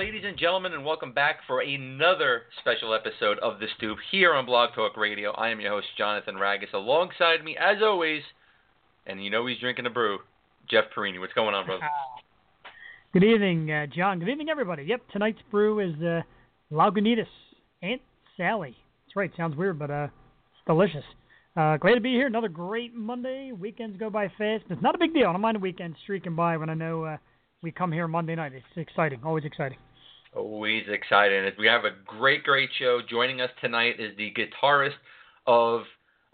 Ladies and gentlemen, and welcome back for another special episode of The Stoop here on Blog Talk Radio. I am your host, Jonathan Ragus. Alongside me, as always, and you know he's drinking a brew, Jeff Porrini. What's going on, brother? Good evening, uh, John. Good evening, everybody. Yep, tonight's brew is uh, Lagunitas Aunt Sally. That's right. Sounds weird, but uh, it's delicious. Uh, glad to be here. Another great Monday. Weekends go by fast. It's not a big deal. I don't mind a weekend streaking by when I know uh, we come here Monday night. It's exciting. Always exciting. Always exciting. We have a great, great show. Joining us tonight is the guitarist of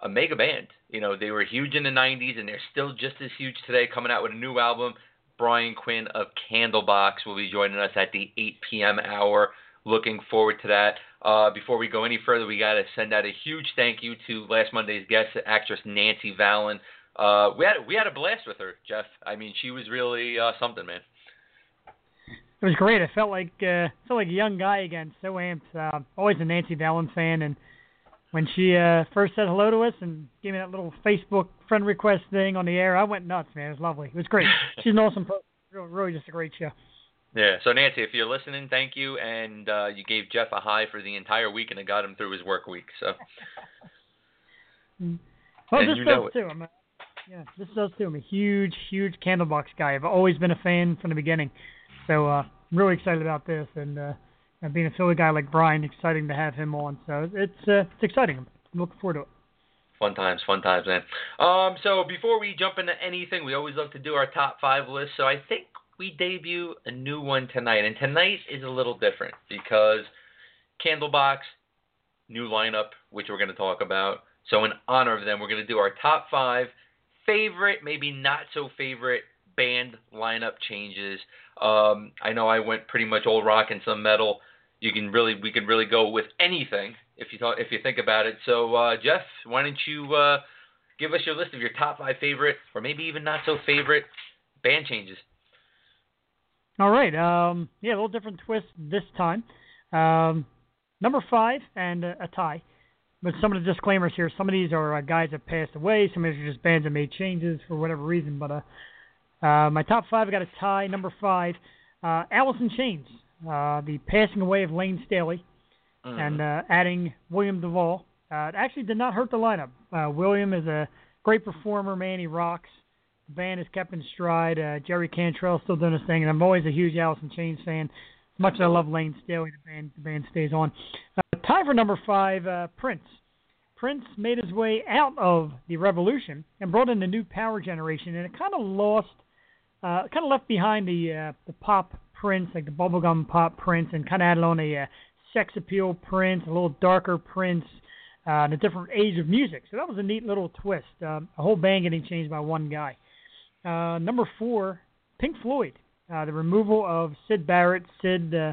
a mega band. You know, they were huge in the 90s and they're still just as huge today, coming out with a new album. Brian Quinn of Candlebox will be joining us at the 8 p.m. hour. Looking forward to that. Uh, before we go any further, we got to send out a huge thank you to last Monday's guest, actress Nancy Valen. Uh, we had we had a blast with her, Jeff. I mean, she was really uh, something, man. It was great. I felt like uh, felt like a young guy again. So amped. Uh, always a Nancy Valen fan, and when she uh, first said hello to us and gave me that little Facebook friend request thing on the air, I went nuts, man. It was lovely. It was great. She's an awesome person. Really, just a great show. Yeah. So Nancy, if you're listening, thank you, and uh, you gave Jeff a high for the entire week, and it got him through his work week. So. Well, and this does too. I'm a, yeah, this does too. I'm a huge, huge Candlebox guy. I've always been a fan from the beginning, so uh, I'm really excited about this. And uh, and being a Philly guy like Brian, exciting to have him on. So it's uh, it's exciting. I'm looking forward to it. Fun times, fun times, man. Um, so before we jump into anything, we always love to do our top five list. So I think we debut a new one tonight, and tonight is a little different because Candlebox, new lineup, which we're going to talk about. So in honor of them, we're going to do our top five favorite, maybe not so favorite band lineup changes. Um, I know I went pretty much old rock and some metal. You can really, we can really go with anything if you if you think about it. So uh, Jeff, why don't you uh, give us your list of your top five favorite, or maybe even not so favorite band changes? All right. Um, yeah, a little different twist this time. Um, number five and a, a tie. But some of the disclaimers here. Some of these are uh, guys that passed away. Some of these are just bands that made changes for whatever reason. But uh, uh, my top five, I got a tie. Number five, uh, in Chains. Uh, the passing away of Layne Staley Mm. and uh, adding William Duvall. Uh, it actually did not hurt the lineup. Uh, William is a great performer, man. He rocks. The band is kept in stride. Uh, Jerry Cantrell still doing his thing, and I'm always a huge Alice in Chains fan. As much as I love Layne Staley, the band the band stays on. Uh, time for number five, uh, Prince. Prince made his way out of the Revolution and brought in the new power generation, and it kind of lost, uh, kind of left behind the uh, the pop Prince, like the bubblegum pop Prince, and kind of added on a uh, sex appeal Prince, a little darker Prince, uh, and a different age of music. So that was a neat little twist. Um, a whole band getting changed by one guy. Uh, number four, Pink Floyd. Uh, the removal of Syd Barrett. Syd uh,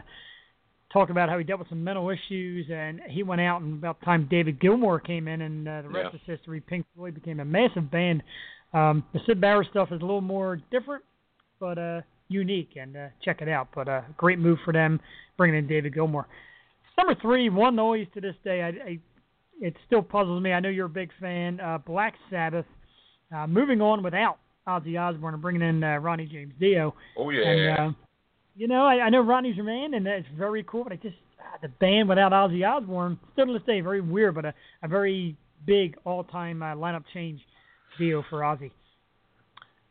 talked about how he dealt with some mental issues, and he went out, and about the time David Gilmour came in, and uh, the rest Yeah. is history. Pink Floyd became a massive band. Um, the Syd Barrett stuff is a little more different, but uh, unique, and uh, check it out. But uh, great move for them bringing in David Gilmour. Number three, one always to this day, I, I, it still puzzles me. I know you're a big fan. Uh, Black Sabbath, uh, moving on without Ozzy Osbourne and bringing in uh, Ronnie James Dio. Oh yeah. And uh, you know, I, I know Ronnie's your man, and that's very cool. But I just ah, the band without Ozzy Osbourne still to this day very weird, but a, a very big all-time uh, lineup change deal for Ozzy.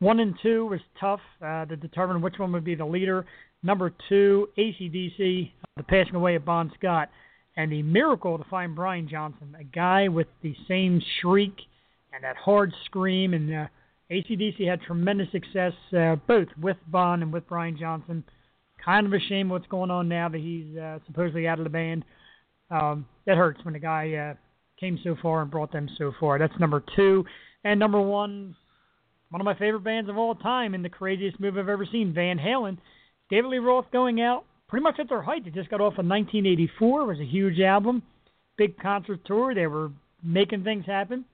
One and two was tough uh, to determine which one would be the leader. Number two, ACDC, the passing away of Bon Scott, and the miracle to find Brian Johnson, a guy with the same shriek and that hard scream. And uh, ACDC had tremendous success uh, both with Bon and with Brian Johnson. Kind of a shame what's going on now that he's uh, supposedly out of the band. Um, that hurts when a guy uh, came so far and brought them so far. That's number two. And number one, one of my favorite bands of all time and the craziest move I've ever seen, Van Halen. David Lee Roth going out pretty much at their height. They just got off in 1984. It was a huge album, big concert tour. They were making things happen,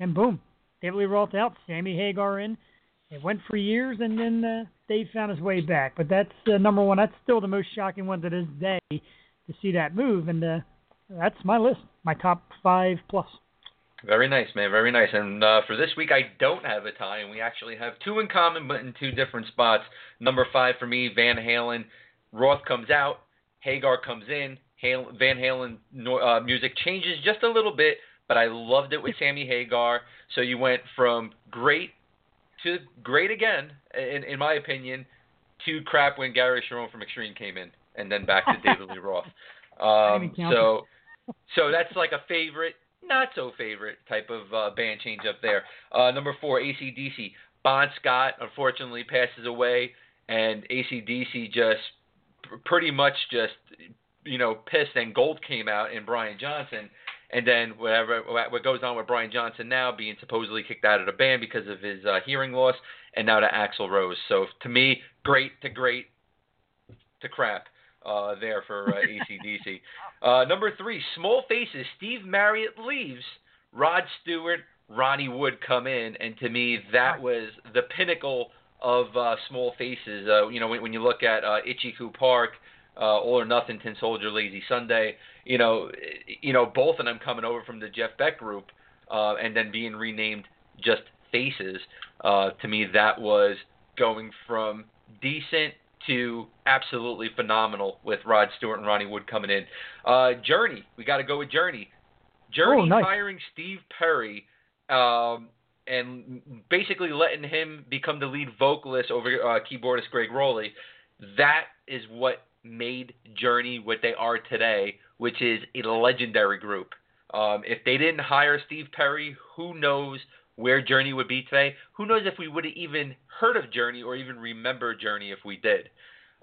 and boom, David Lee Roth out, Sammy Hagar in. It went for years, and then uh, Dave found his way back. But that's uh, number one. That's still the most shocking one to this day to see that move, and uh, that's my list, my top five plus. Very nice, man. Very nice. And uh, for this week, I don't have a tie, and we actually have two in common, but in two different spots. Number five for me, Van Halen. Roth comes out, Hagar comes in, Van Halen uh, music changes just a little bit, but I loved it with Sammy Hagar. So you went from great to great again, in, in my opinion, to crap when Gary Cherone from Extreme came in, and then back to David Lee Roth. Um, so, so that's like a favorite, not so favorite type of uh, band change up there. Uh, number four, ACDC. Bon Scott unfortunately passes away, and ACDC just pretty much just you know pissed, and Gold came out and Brian Johnson and then whatever what goes on with Brian Johnson now being supposedly kicked out of the band because of his uh, hearing loss, and now to Axl Rose. So to me, great to great to crap uh, there for uh, ACDC. Uh, number three, Small Faces. Steve Marriott leaves. Rod Stewart, Ronnie Wood come in, and to me that was the pinnacle of uh, Small Faces. Uh, you know when, when you look at uh, Itchy Park uh, All or Nothing, Tin Soldier, Lazy Sunday. You know, you know, both of them coming over from the Jeff Beck group, uh, and then being renamed just Faces. Uh, to me, that was going from decent to absolutely phenomenal with Rod Stewart and Ronnie Wood coming in. Uh, Journey, we got to go with Journey. Journey oh, nice. hiring Steve Perry. Um, and basically letting him become the lead vocalist over uh, keyboardist Greg Rolie. That is what made Journey what they are today, which is a legendary group. Um, if they didn't hire Steve Perry, who knows where Journey would be today? Who knows if we would have even heard of Journey or even remember Journey if we did?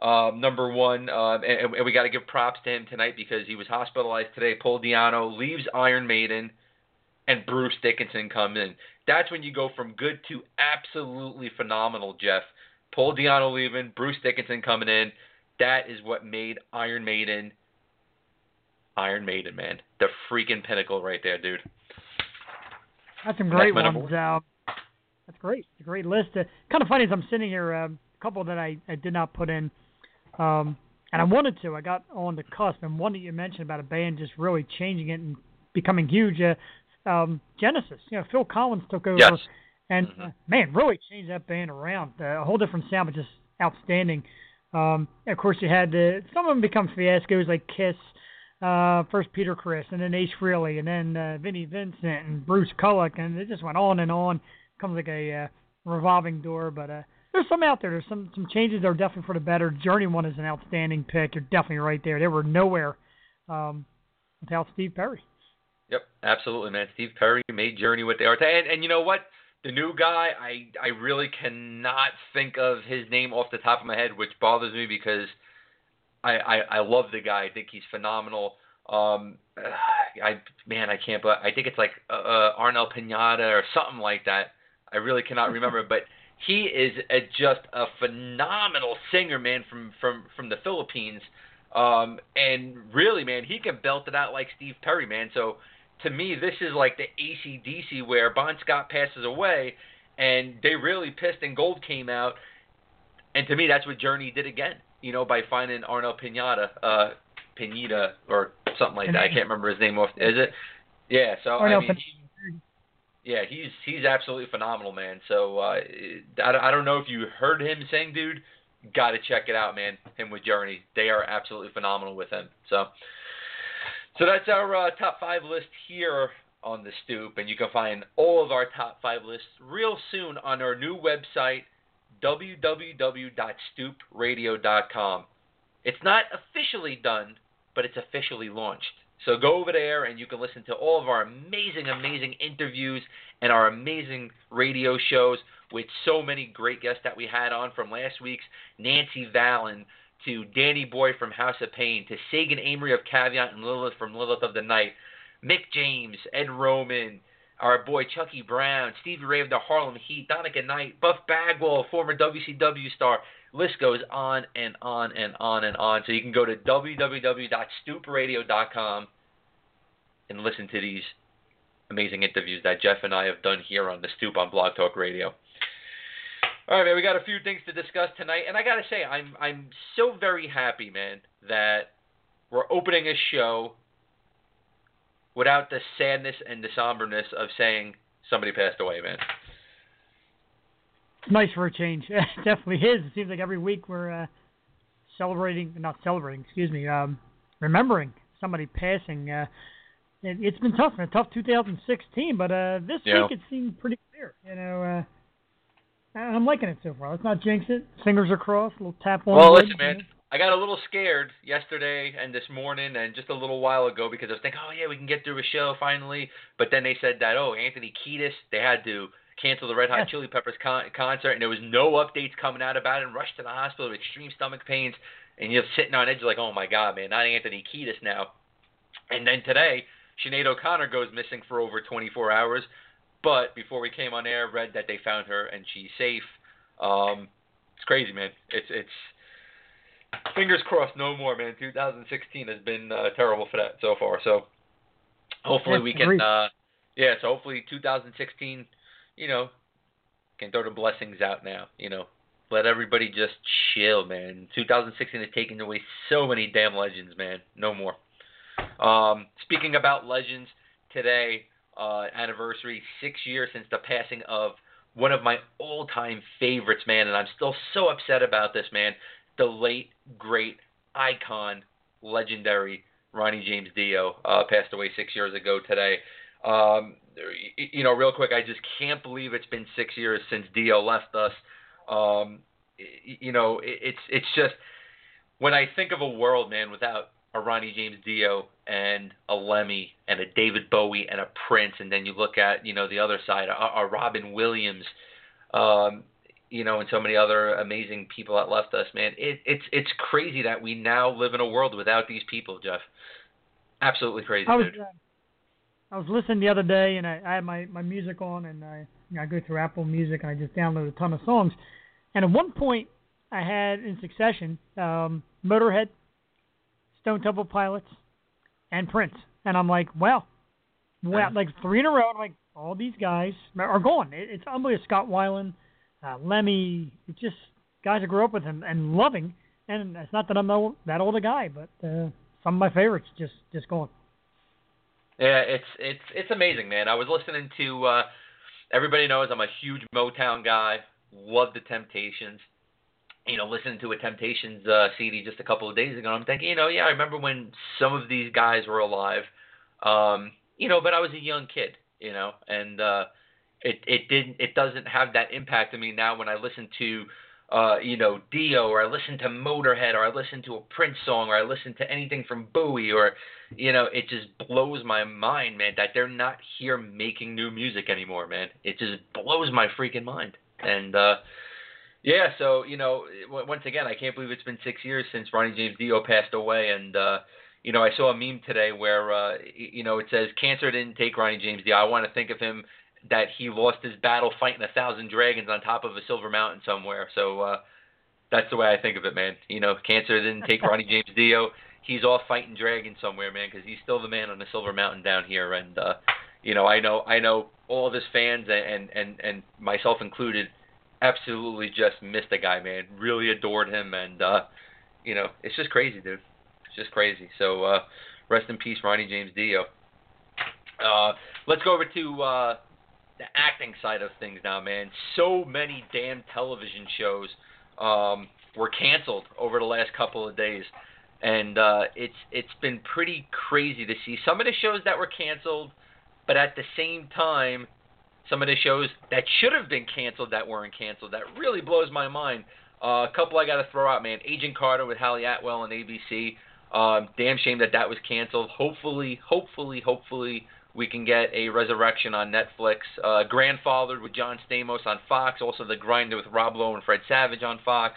Um, number one, um, and, and, we got to give props to him tonight because he was hospitalized today. Paul Di'Anno leaves Iron Maiden, and Bruce Dickinson comes in. That's when you go from good to absolutely phenomenal, Jeff. Paul Di'Anno leaving, Bruce Dickinson coming in. That is what made Iron Maiden Iron Maiden, man. The freaking pinnacle right there, dude. That's some great that's ones. Uh, that's great. It's a great list. Uh, kind of funny as I'm sitting here, uh, a couple that I, I did not put in, um, and I wanted to. I got on the cusp, and one that you mentioned about a band just really changing it and becoming huge. Uh, um, Genesis. You know, Phil Collins took over, yes. and mm-hmm. uh, man, really changed that band around. Uh, a whole different sound, but just outstanding. Um, of course, you had the, some of them become fiascos like Kiss, uh, first Peter Criss, and then Ace Frehley, and then uh, Vinnie Vincent and Bruce Kulick, and it just went on and on. Comes like a uh, revolving door, but uh, there's some out there. There's some some changes that are definitely for the better. Journey one is an outstanding pick. You're definitely right there. They were nowhere um, without Steve Perry. Yep, absolutely, man. Steve Perry made Journey what they are today, and, and you know what? The new guy, I I really cannot think of his name off the top of my head, which bothers me because I I, I love the guy. I think he's phenomenal. Um, I man, I can't. But I think it's like uh, uh, Arnel Pinata or something like that. I really cannot remember, but he is a, just a phenomenal singer, man, from from from the Philippines. Um, and really, man, he can belt it out like Steve Perry, man. So to me, this is like the ACDC where Bon Scott passes away, and they really pissed, and Gold came out, and to me, that's what Journey did again. You know, by finding Arnel Pinata, uh, Pinita or something like that. I can't remember his name off. Is it? Yeah. So I mean, yeah, he's he's absolutely phenomenal, man. So uh, I, I don't know if you heard him sing, dude. Got to check it out, man. Him with Journey, they are absolutely phenomenal with him. So. So that's our uh, top five list here on the Stoop, and you can find all of our top five lists real soon on our new website, www.stoopradio.com. It's not officially done, but it's officially launched. So go over there and you can listen to all of our amazing, amazing interviews and our amazing radio shows with so many great guests that we had on from last week's Nancy Valen to Danny Boy from House of Pain, to Sagan Amory of Caveat and Lilith from Lilith of the Night, Mick James, Ed Roman, our boy Chucky Brown, Stevie Ray of the Harlem Heat, Donica Knight, Buff Bagwell, former WCW star. List goes on and on and on and on. So you can go to www.stoopradio.com and listen to these amazing interviews that Jeff and I have done here on the Stoop on Blog Talk Radio. All right, man. We got a few things to discuss tonight, and I gotta say, I'm I'm so very happy, man, that we're opening a show without the sadness and the somberness of saying somebody passed away, man. It's nice for a change. it definitely is. It seems like every week we're uh, celebrating, not celebrating, excuse me, um, remembering somebody passing. Uh, it, it's been tough, a tough 2016, but uh, this Yeah. week it seemed pretty clear. You know, uh, I'm liking it so far. Let's not jinx it. Fingers are crossed. A little tap on. Well, listen, you man. know. I got a little scared yesterday and this morning and just a little while ago because I was thinking, oh yeah, we can get through a show finally. But then they said that oh Anthony Kiedis, they had to cancel the Red Hot. Chili Peppers con- concert and there was no updates coming out about it. And rushed to the hospital with extreme stomach pains and you're sitting on edge like, oh my god, man, not Anthony Kiedis now. And then today, Sinead O'Connor goes missing for over 24 hours. But before we came on air, read that they found her and she's safe. Um, it's crazy, man. It's it's fingers crossed, no more, man. 2016 has been uh, terrible for that so far. So hopefully we can, uh, yeah. So hopefully 2016, you know, can throw the blessings out now. You know, let everybody just chill, man. 2016 has taken away so many damn legends, man. No more. Um, speaking about legends, today uh, anniversary, six years since the passing of one of my all-time favorites, man, and I'm still so upset about this, man. The late, great, icon, legendary Ronnie James Dio uh, passed away six years ago today. Um, you know, real quick, I just can't believe it's been six years since Dio left us. Um, you know, it's it's just when I think of a world, man, without a Ronnie James Dio and a Lemmy and a David Bowie and a Prince, and then you look at you know the other side, a, a Robin Williams, um, you know, and so many other amazing people that left us, man. It, it's it's crazy that we now live in a world without these people, Jeff. Absolutely crazy, I was dude. uh, I was listening the other day, and I, I had my my music on, and I you know, I go through Apple Music, and I just download a ton of songs. And at one point, I had in succession um, Motorhead, Stone Temple Pilots, and Prince, and I'm like, wow, wow, Yeah. like three in a row. I'm like, all these guys are gone. It, it's unbelievable. Scott Weiland, uh, Lemmy, it's just guys I grew up with and, and loving. And it's not that I'm that old a guy, but uh, some of my favorites just just gone. Yeah, it's it's it's amazing, man. I was listening to uh everybody knows I'm a huge Motown guy. Love the Temptations. You know, listening to a Temptations uh CD just a couple of days ago, I'm thinking, you know, yeah, I remember when some of these guys were alive. Um, you know, but I was a young kid, you know, and uh it it didn't it doesn't have that impact on me now when I listen to uh, you know, Dio, or I listen to Motorhead, or I listen to a Prince song, or I listen to anything from Bowie, or you know, it just blows my mind, man, that they're not here making new music anymore, man. It just blows my freaking mind. And uh yeah, so you know, once again, I can't believe it's been six years since Ronnie James Dio passed away, and uh you know, I saw a meme today where uh you know it says cancer didn't take Ronnie James Dio. I want to think of him that he lost his battle fighting a thousand dragons on top of a silver mountain somewhere. So uh that's the way I think of it, man. You know, cancer didn't take Ronnie James Dio. He's off fighting dragons somewhere, man, because he's still the man on the silver mountain down here. And uh, you know, I know, I know, all of his fans and and and myself included, absolutely just missed the guy, man. Really adored him, and uh, you know, it's just crazy, dude. It's just crazy. So uh, rest in peace, Ronnie James Dio. Uh, let's go over to uh, the acting side of things now, man. So many damn television shows um, were canceled over the last couple of days, and uh, it's it's been pretty crazy to see some of the shows that were canceled, but at the same time, some of the shows that should have been canceled that weren't canceled. That really blows my mind. Uh, a couple I got to throw out, man. Agent Carter with Hayley Atwell on ABC. Um, damn shame that that was canceled. Hopefully, hopefully, hopefully we can get a resurrection on Netflix. Uh, Grandfathered with John Stamos on Fox. Also, The Grinder with Rob Lowe and Fred Savage on Fox.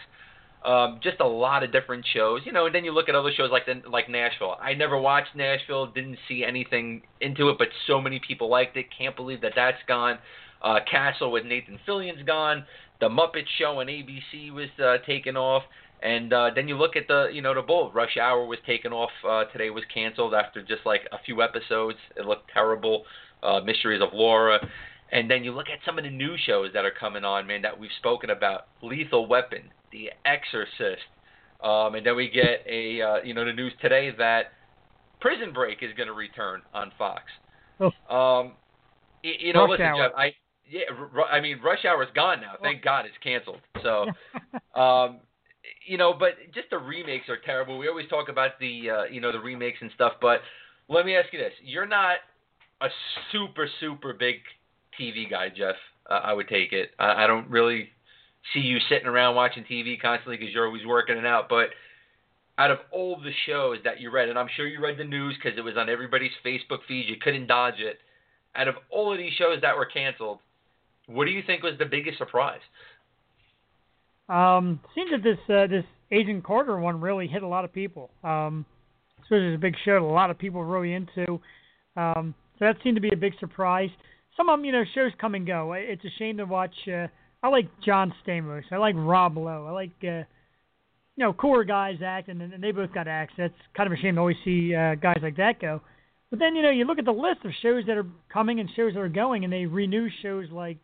Um, just a lot of different shows, you know. And then you look at other shows like the, like Nashville. I never watched Nashville, didn't see anything into it, but so many people liked it. Can't believe that that's gone. Uh, Castle with Nathan Fillion's gone. The Muppet Show on ABC was uh, taken off. And uh, then you look at the, you know, the Bull. Rush Hour was taken off uh, today. Was canceled after just like a few episodes. It looked terrible. Uh, Mysteries of Laura. And then you look at some of the new shows that are coming on, man, that we've spoken about. Lethal Weapon, The Exorcist. Um, and then we get a, uh, you know, the news today that Prison Break is going to return on Fox. Oh. Um, y- you know, Rush listen, Hour. Jeff, I, yeah, r- I mean, Rush Hour is gone now. Thank God it's canceled. So, um, you know, but just the remakes are terrible. We always talk about the uh, you know the remakes and stuff, but let me ask you this: You're not a super super big TV guy, Jeff. Uh, I would take it. I, I don't really see you sitting around watching TV constantly because you're always working it out. But out of all the shows that you read, and I'm sure you read the news because it was on everybody's Facebook feed, you couldn't dodge it. Out of all of these shows that were canceled, what do you think was the biggest surprise? Um, seems that this uh, this Agent Carter one really hit a lot of people. Um, so it's a big show that a lot of people were really into. Um, so that seemed to be a big surprise. Some of them, you know, shows come and go. It's a shame to watch. Uh, I like John Stamos. I like Rob Lowe. I like, uh, you know, cooler guys acting, and, and they both got acts. That's kind of a shame to always see uh, guys like that go. But then, you know, you look at the list of shows that are coming and shows that are going, and they renew shows like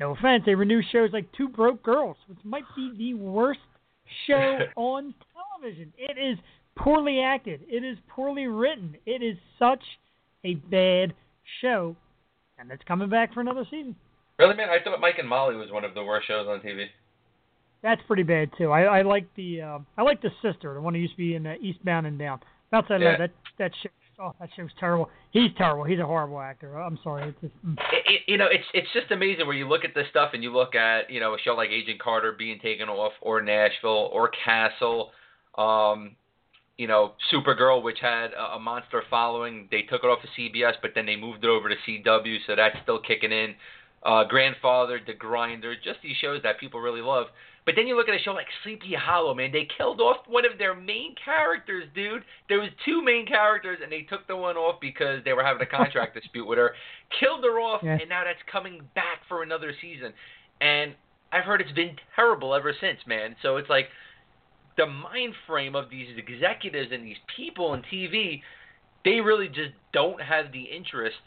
no offense, they renew shows like Two Broke Girls, which might be the worst show on television. It is poorly acted. It is poorly written. It is such a bad show, and it's coming back for another season. Really, man? I thought Mike and Molly was one of the worst shows on TV. That's pretty bad too. I, I like the uh, I like the sister, the one who used to be in uh, Eastbound and Down. Outside yeah. that, that shit oh, that show's terrible. He's terrible. He's a horrible actor. I'm sorry. Just, mm. it, it, you know, it's it's just amazing where you look at this stuff and you look at you know a show like Agent Carter being taken off, or Nashville, or Castle, um, you know, Supergirl, which had a, a monster following. They took it off of CBS, but then they moved it over to CW, so that's still kicking in. Uh, Grandfather, The Grinder, just these shows that people really love. But then you look at a show like Sleepy Hollow, man. They killed off one of their main characters, dude. There was two main characters, and they took the one off because they were having a contract dispute with her. Killed her off, yeah. and now that's coming back for another season. And I've heard it's been terrible ever since, man. So it's like the mind frame of these executives and these people on TV, they really just don't have the interest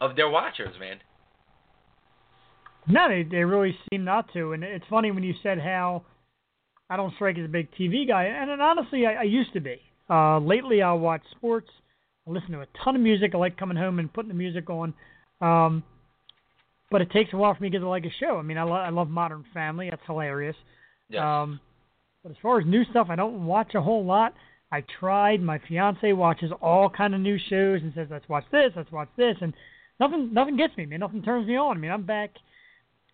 of their watchers, man. No, they they really seem not to. And it's funny when you said how I don't strike as a big TV guy, and, and honestly, I, I used to be. Uh, lately, I watch sports. I listen to a ton of music. I like coming home and putting the music on. Um, but it takes a while for me to get to like a show. I mean, I, lo- I love Modern Family. That's hilarious. Yes. Um, but as far as new stuff, I don't watch a whole lot. I tried. My fiance watches all kind of new shows and says, "Let's watch this. Let's watch this," and nothing, nothing gets me, man. Nothing turns me on. I mean, I'm back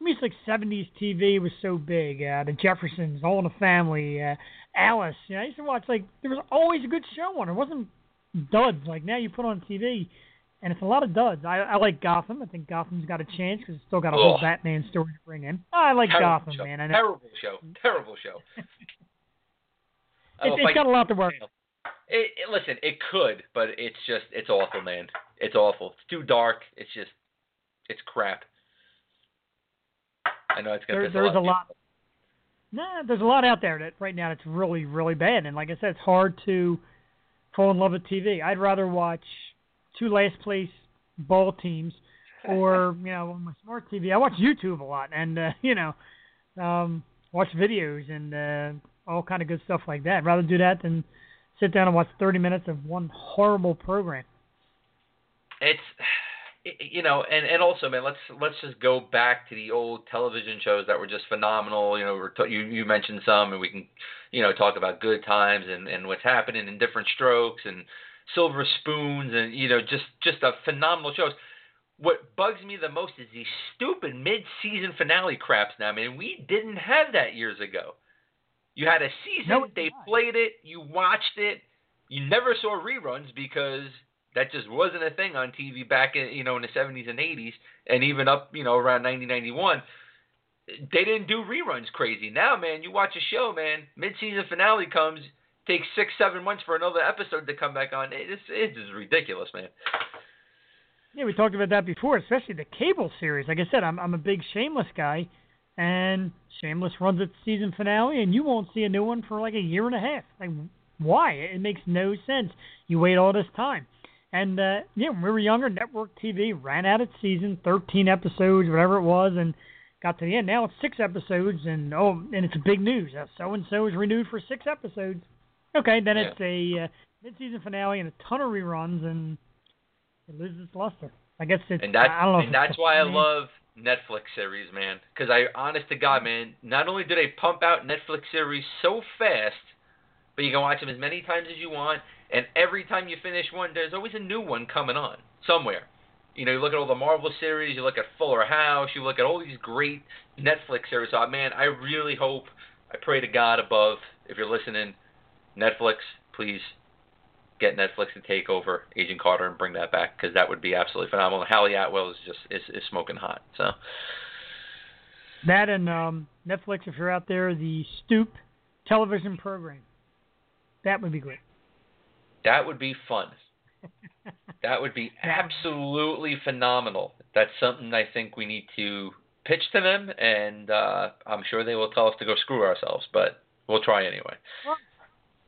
I mean, it's like 70s TV was so big. Uh, the Jeffersons, All in the Family, uh, Alice. You know, I used to watch like there was always a good show on. It wasn't duds like now you put on TV, and it's a lot of duds. I, I like Gotham. I think Gotham's got a chance because it's still got a whole Batman story to bring in. I like Terrible Gotham, show. man. I know. Terrible show. Terrible show. It, it's got a lot to work. It, it, listen, it could, but it's just it's awful, man. It's awful. It's too dark. It's just it's crap. I know it's there, there's a lot. lot. Nah, there's a lot out there that right now that's really really bad, and like I said, it's hard to fall in love with TV. I'd rather watch two last place ball teams, or you know, on my smart TV. I watch YouTube a lot, and uh, you know, um, watch videos and uh, all kind of good stuff like that. I'd rather do that than sit down and watch 30 minutes of one horrible program. It's you know, and and also, man, let's let's just go back to the old television shows that were just phenomenal. You know, we're t- you you mentioned some, and we can, you know, talk about good times and and what's happening in different strokes and silver spoons and you know just just a phenomenal shows. What bugs me the most is these stupid mid-season finale craps now, man. We didn't have that years ago. You had a season, no, they played it, you watched it, you never saw reruns because that just wasn't a thing on TV back in you know in the 70s and 80s, and even up you know around 1991. They didn't do reruns crazy. Now, man, you watch a show, man, mid-season finale comes, takes six, seven months for another episode to come back on. It's it's just ridiculous, man. Yeah, we talked about that before, especially the cable series. Like I said, I'm I'm a big Shameless guy, and Shameless runs its season finale, and you won't see a new one for like a year and a half. Like, why? It makes no sense. You wait all this time. And uh, yeah, when we were younger, network TV ran out its season, 13 episodes, whatever it was, and got to the end. Now it's six episodes, and oh, and it's big news. So and so is renewed for six episodes. Okay, then yeah. it's a uh, mid-season finale and a ton of reruns, and it loses its luster. I guess it's. And that's I don't know and that's why I love Netflix series, man. Because I, honest to God, man, not only do they pump out Netflix series so fast, but you can watch them as many times as you want, and every time you finish one, there's always a new one coming on somewhere. You know, you look at all the Marvel series, you look at Fuller House, you look at all these great Netflix series. So, man, I really hope, I pray to God above, if you're listening, Netflix, please get Netflix to take over Agent Carter and bring that back because that would be absolutely phenomenal. Hayley Atwell is just is, is smoking hot. So that and um, Netflix, if you're out there, the Stoop television program, that would be great. That would be fun. that would be absolutely phenomenal. That's something I think we need to pitch to them, and uh, I'm sure they will tell us to go screw ourselves, but we'll try anyway. Well,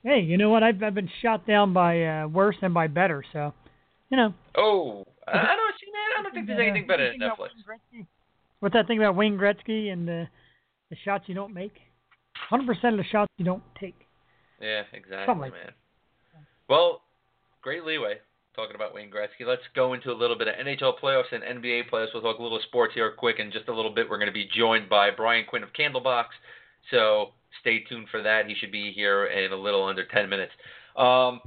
hey, you know what? I've I've been shot down by uh, worse and by better, so you know. Oh, I don't see, man. I don't think there's anything better than Netflix. What's that thing about Wayne Gretzky and the the shots you don't make? Hundred percent of the shots you don't take. Yeah, exactly, like man. That. Well, great leeway talking about Wayne Gretzky. Let's go into a little bit of NHL playoffs and NBA playoffs. We'll talk a little sports here quick in just a little bit. We're going to be joined by Brian Quinn of Candlebox. So stay tuned for that. He should be here in a little under 10 minutes. Um,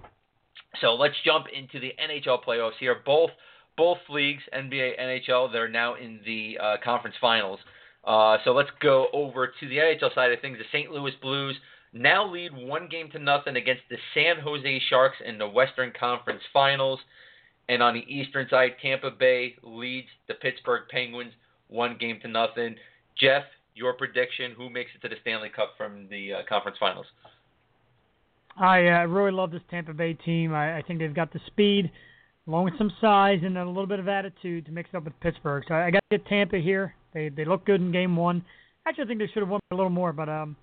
so let's jump into the NHL playoffs here. Both both leagues, NBA, NHL, they're now in the uh, conference finals. Uh, so let's go over to the NHL side of things. The St. Louis Blues now lead one game to nothing against the San Jose Sharks in the Western Conference Finals. And on the Eastern side, Tampa Bay leads the Pittsburgh Penguins one game to nothing. Jeff, your prediction: Who makes it to the Stanley Cup from the uh, conference finals? I uh, really love this Tampa Bay team. I, I think they've got the speed, along with some size and a little bit of attitude to mix it up with Pittsburgh. So I, I got to get Tampa here. They they look good in Game One. I actually, I think they should have won a little more, but um,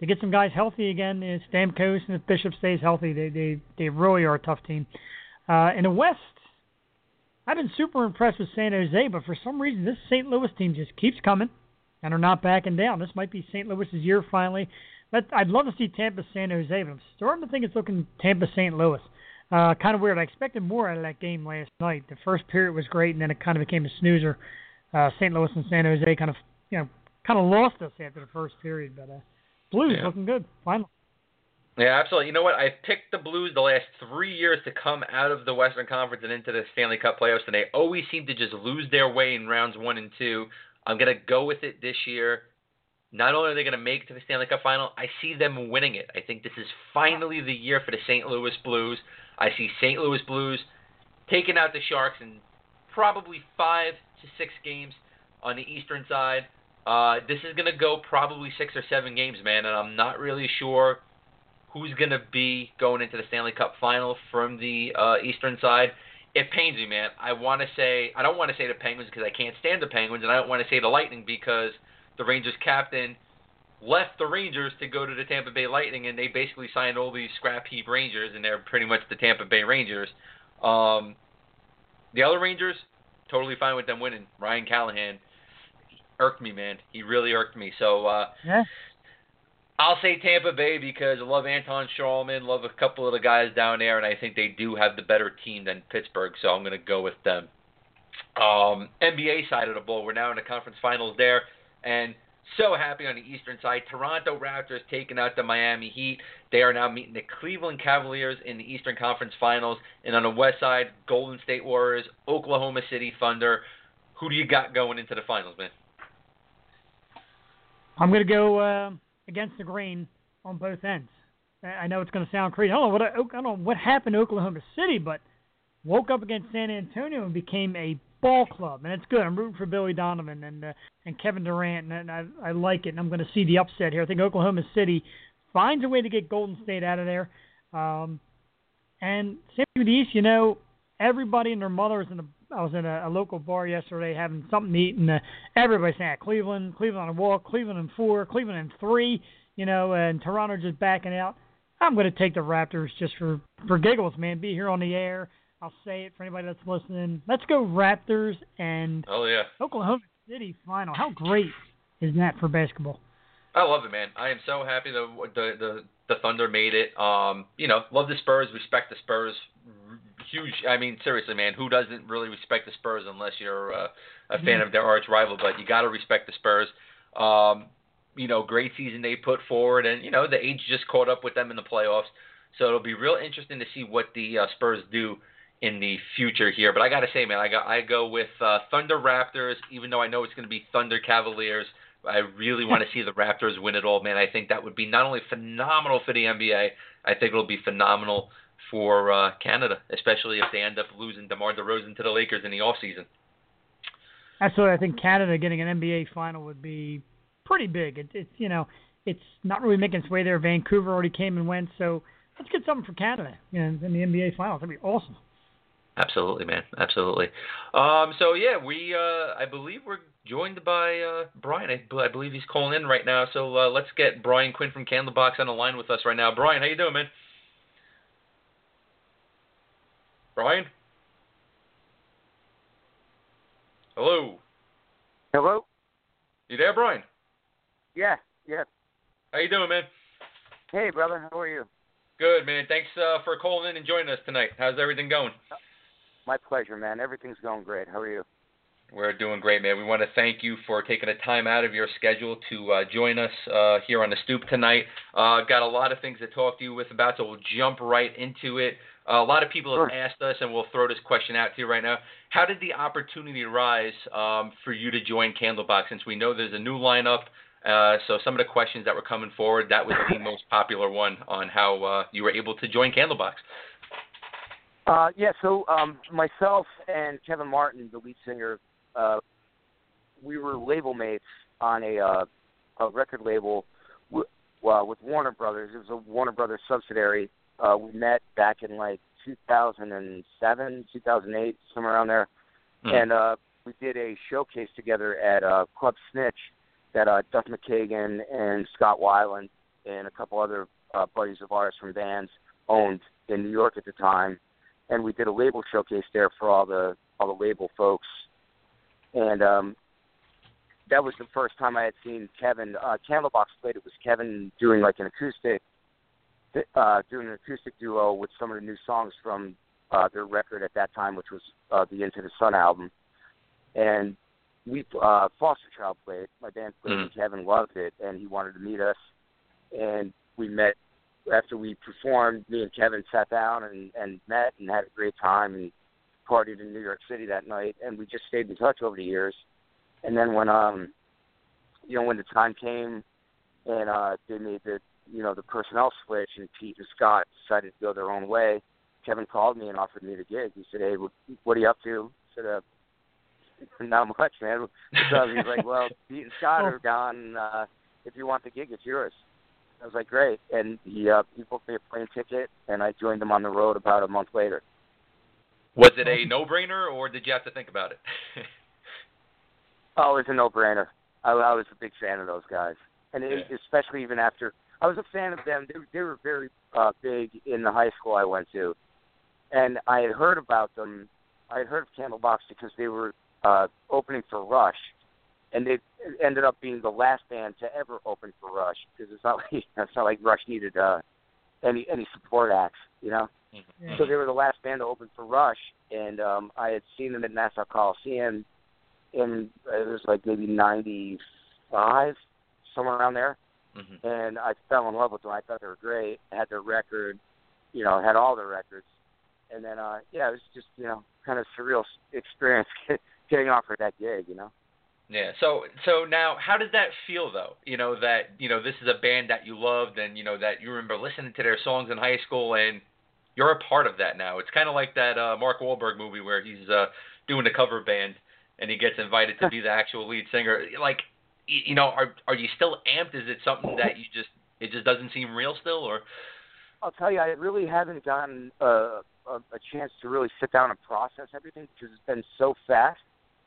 to get some guys healthy again, if Stamkos and if Bishop stays healthy, they they they really are a tough team. Uh, in the West, I've been super impressed with San Jose, but for some reason this St. Louis team just keeps coming and are not backing down. This might be St. Louis's year finally. But I'd love to see Tampa San Jose, but I'm starting to think it's looking Tampa St. Louis. Uh, kind of weird. I expected more out of that game last night. The first period was great, and then it kind of became a snoozer. Uh, St. Louis and San Jose kind of, you know, kind of lost us after the first period. But uh, Blues yeah. looking good finally. Yeah, absolutely. You know what? I've picked the Blues the last three years to come out of the Western Conference and into the Stanley Cup playoffs, and they always seem to just lose their way in rounds one and two. I'm going to go with it this year. Not only are they going to make it to the Stanley Cup final, I see them winning it. I think this is finally the year for the St. Louis Blues. I see St. Louis Blues taking out the Sharks in probably five to six games on the Eastern side. Uh, this is going to go probably six or seven games, man, and I'm not really sure who's going to be going into the Stanley Cup final from the uh, Eastern side it pains me, man. I want to say I don't want to say the Penguins because I can't stand the Penguins, and I don't want to say the Lightning because the Rangers captain left the Rangers to go to the Tampa Bay Lightning, and they basically signed all these scrap heap Rangers, and they're pretty much the Tampa Bay Rangers. Um, the other Rangers, totally fine with them winning. Ryan Callahan irked me, man. He really irked me. So uh, yeah. I'll say Tampa Bay because I love Anton Stralman, love a couple of the guys down there, and I think they do have the better team than Pittsburgh, so I'm going to go with them. Um, NBA side of the ball, we're now in the conference finals there, and so happy on the Eastern side. Toronto Raptors taking out the Miami Heat. They are now meeting the Cleveland Cavaliers in the Eastern Conference Finals, and on the West side, Golden State Warriors, Oklahoma City Thunder. Who do you got going into the finals, man? I'm going to go. Uh against the grain on both ends. I know it's going to sound crazy. I don't know what I, don't know what happened to Oklahoma City, but woke up against San Antonio and became a ball club, and it's good. I'm rooting for Billy Donovan and uh, and Kevin Durant, and I I like it. And I'm going to see the upset here. I think Oklahoma City finds a way to get Golden State out of there. Um, and same with the East, you know, everybody and their mother was in a I was in a, a local bar yesterday having something to eat, and uh, everybody's saying Cleveland, Cleveland on a walk, Cleveland in four, Cleveland in three, you know, and Toronto just backing out. I'm going to take the Raptors just for for giggles, man. Be here on the air. I'll say it for anybody that's listening. Let's go Raptors and oh yeah, Oklahoma City final. How great is that for basketball? I love it, man. I am so happy the the the, the Thunder made it. Um, you know, love the Spurs, respect the Spurs huge. I mean, seriously, man, who doesn't really respect the Spurs unless you're uh, a fan of their arch rival? But you got to respect the Spurs. Um, you know, great season they put forward, and you know the age just caught up with them in the playoffs. So it'll be real interesting to see what the uh, Spurs do in the future here. But I gotta say, man, I got I go with uh, Thunder Raptors, even though I know it's gonna be Thunder Cavaliers. I really want to see the Raptors win it all, man. I think that would be not only phenomenal for the NBA, I think it'll be phenomenal for uh, Canada, especially if they end up losing DeMar DeRozan to the Lakers in the off season. Absolutely, I think Canada getting an NBA final would be pretty big. It, it's you know, it's not really making its way there. Vancouver already came and went, so let's get something for Canada you know, in the NBA finals. That'd be awesome. Absolutely, man. Absolutely. Um, so yeah, we uh, I believe we're joined by uh, Brian. I, I believe he's calling in right now. So uh, let's get Brian Quinn from Candlebox on the line with us right now. Brian, how you doing, man? Brian. Hello. Hello. You there, Brian? Yeah. Yeah. How you doing, man? Hey, brother. How are you? Good, man. Thanks uh, for calling in and joining us tonight. How's everything going? My pleasure, man. Everything's going great. How are you? We're doing great, man. We want to thank you for taking the time out of your schedule to uh, join us uh, here on the stoop tonight. Uh, got a lot of things to talk to you with about, so we'll jump right into it. Uh, a lot of people have sure. asked us, and we'll throw this question out to you right now. How did the opportunity arise um, for you to join Candlebox? Since we know there's a new lineup, uh, so some of the questions that were coming forward, that was the most popular one on how uh, you were able to join Candlebox. Uh, yeah, so um, myself and Kevin Martin, the lead singer, uh, we were label mates on a, uh, a record label w- uh, with Warner Brothers. It was a Warner Brothers subsidiary. Uh, we met back in like 2007, 2008, somewhere around there, Mm. and uh, we did a showcase together at uh, Club Snitch that uh, Duff McKagan and Scott Weiland and a couple other uh, buddies of ours from bands owned in New York at the time and we did a label showcase there for all the all the label folks, and um, that was the first time I had seen Kevin. Uh, Candlebox played. It was Kevin doing like an acoustic, uh, doing an acoustic duo with some of the new songs from uh, their record at that time, which was uh, the Into the Sun album, and we uh, Foster Child played. My band played, Mm. Kevin loved it, and he wanted to meet us, and we met after we performed, me and Kevin sat down and, and met and had a great time and partied in New York City that night and we just stayed in touch over the years. And then when um you know, when the time came and uh they made the you know, the personnel switch and Pete and Scott decided to go their own way, Kevin called me and offered me the gig. He said, Hey, what, what are you up to? I said, uh not much, man. So he's like, Well, Pete and Scott are gone, uh if you want the gig it's yours. I was like, great. And he uh, he booked me a plane ticket, and I joined him on the road about a month later. Was it a no-brainer, or did you have to think about it? Oh, it was a no-brainer. I, I was a big fan of those guys, and it, Yeah. especially even after I was a fan of them. They, they were very uh, big in the high school I went to, and I had heard about them. I had heard of Candlebox because they were uh, opening for Rush, and they ended up being the last band to ever open for Rush because it's not like it's not like Rush needed uh, any any support acts, you know. Yeah. So they were the last band to open for Rush, and um, I had seen them at Nassau Coliseum, in it was like maybe '95, somewhere around there, Mhm. and I fell in love with them. I thought they were great. I had their record, you know, had all their records, and then uh, yeah, it was just you know kind of surreal experience getting offered that gig, you know. Yeah. So so now, how does that feel though? You know that you know this is a band that you loved, and you know that you remember listening to their songs in high school, and you're a part of that now. It's kind of like that uh, Mark Wahlberg movie where he's uh, doing the cover band, and he gets invited to be the actual lead singer. Like, you know, are are you still amped? Is it something that you just it just doesn't seem real still, or? I'll tell you, I really haven't gotten uh, a, a chance to really sit down and process everything because it's been so fast.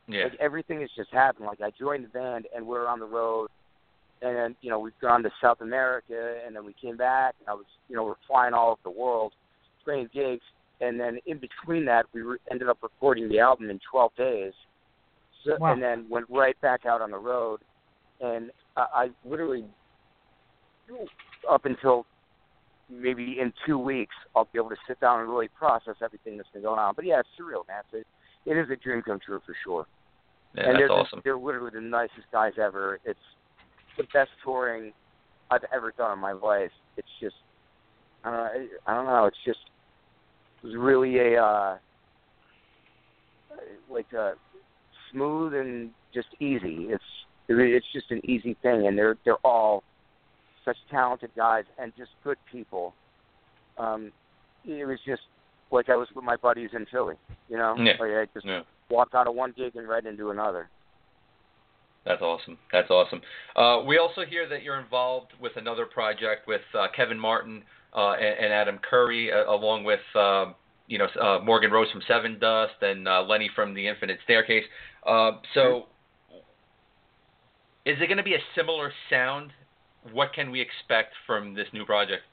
Yeah. Like everything has just happened. Like I joined the band and we're on the road, and then you know we've gone to South America, and then we came back. And I was, you know, we're flying all over the world, playing gigs, and then in between that, we re- ended up recording the album in 12 days. So, Wow. And then went right back out on the road, and I, I literally up until maybe in two weeks I'll be able to sit down and really process everything that's been going on. But yeah, it's surreal, man. It's a, it is a dream come true for sure. Yeah, and that's they're, awesome. they're literally the nicest guys ever. It's the best touring I've ever done in my life. It's just I don't know, I don't know. It's just it was really a uh, like a smooth and just easy. It's it's just an easy thing, and they're they're all such talented guys and just good people. Um, it was just like I was with my buddies in Philly, you know. Yeah. Like I just Yeah. walked out of one gig and right into another. That's awesome. That's awesome. Uh, we also hear that you're involved with another project with uh, Kevin Martin uh, and, and Adam Curry, uh, along with um, you know uh, Morgan Rose from Sevendust and uh, Lenny from The Infinite Staircase. Uh, so, is it going to be a similar sound? What can we expect from this new project?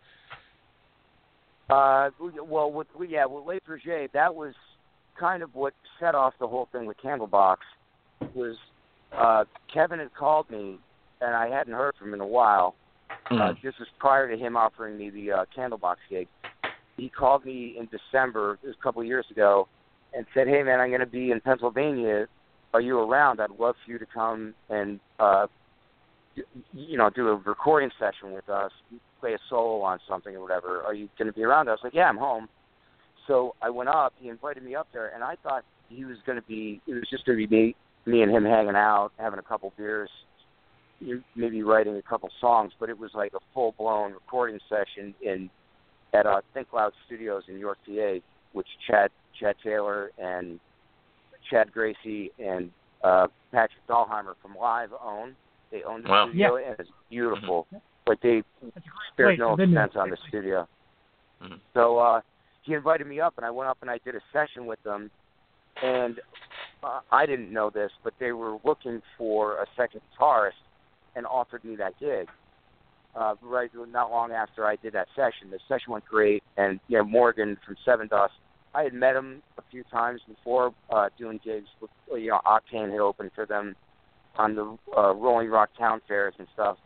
Uh, well, with yeah, with Le Projet, that was kind of what set off the whole thing with Candlebox. Was uh, Kevin had called me, and I hadn't heard from him in a while. Uh, this was prior to him offering me the uh, Candlebox gig. He called me in December, it was a couple of years ago, and said, "Hey, man, I'm going to be in Pennsylvania. Are you around? I'd love for you to come and uh, you know do a recording session with us, play a solo on something or whatever. Are you going to be around?" I was like, "Yeah, I'm home." So I went up. He invited me up there, and I thought he was going to be. It was just going to be me, me and him hanging out, having a couple beers, maybe writing a couple songs. But it was like a full blown recording session in at uh, Think Loud Studios in York, PA, which Chad Chad Taylor and Chad Gracey and uh, Patrick Dahlheimer from Live own. They own the Wow. studio, and it's beautiful. Like they That's a great spared place. no I've been there. expense on the studio. Mhm. So uh, he invited me up, and I went up and I did a session with them. And uh, I didn't know this, but they were looking for a second guitarist and offered me that gig. Uh, right, not long after I did that session, the session went great, and you know Morgan from Sevendust. I had met him a few times before uh, doing gigs. With, you know, Octane had opened for them on the uh, Rolling Rock Town fairs and stuff.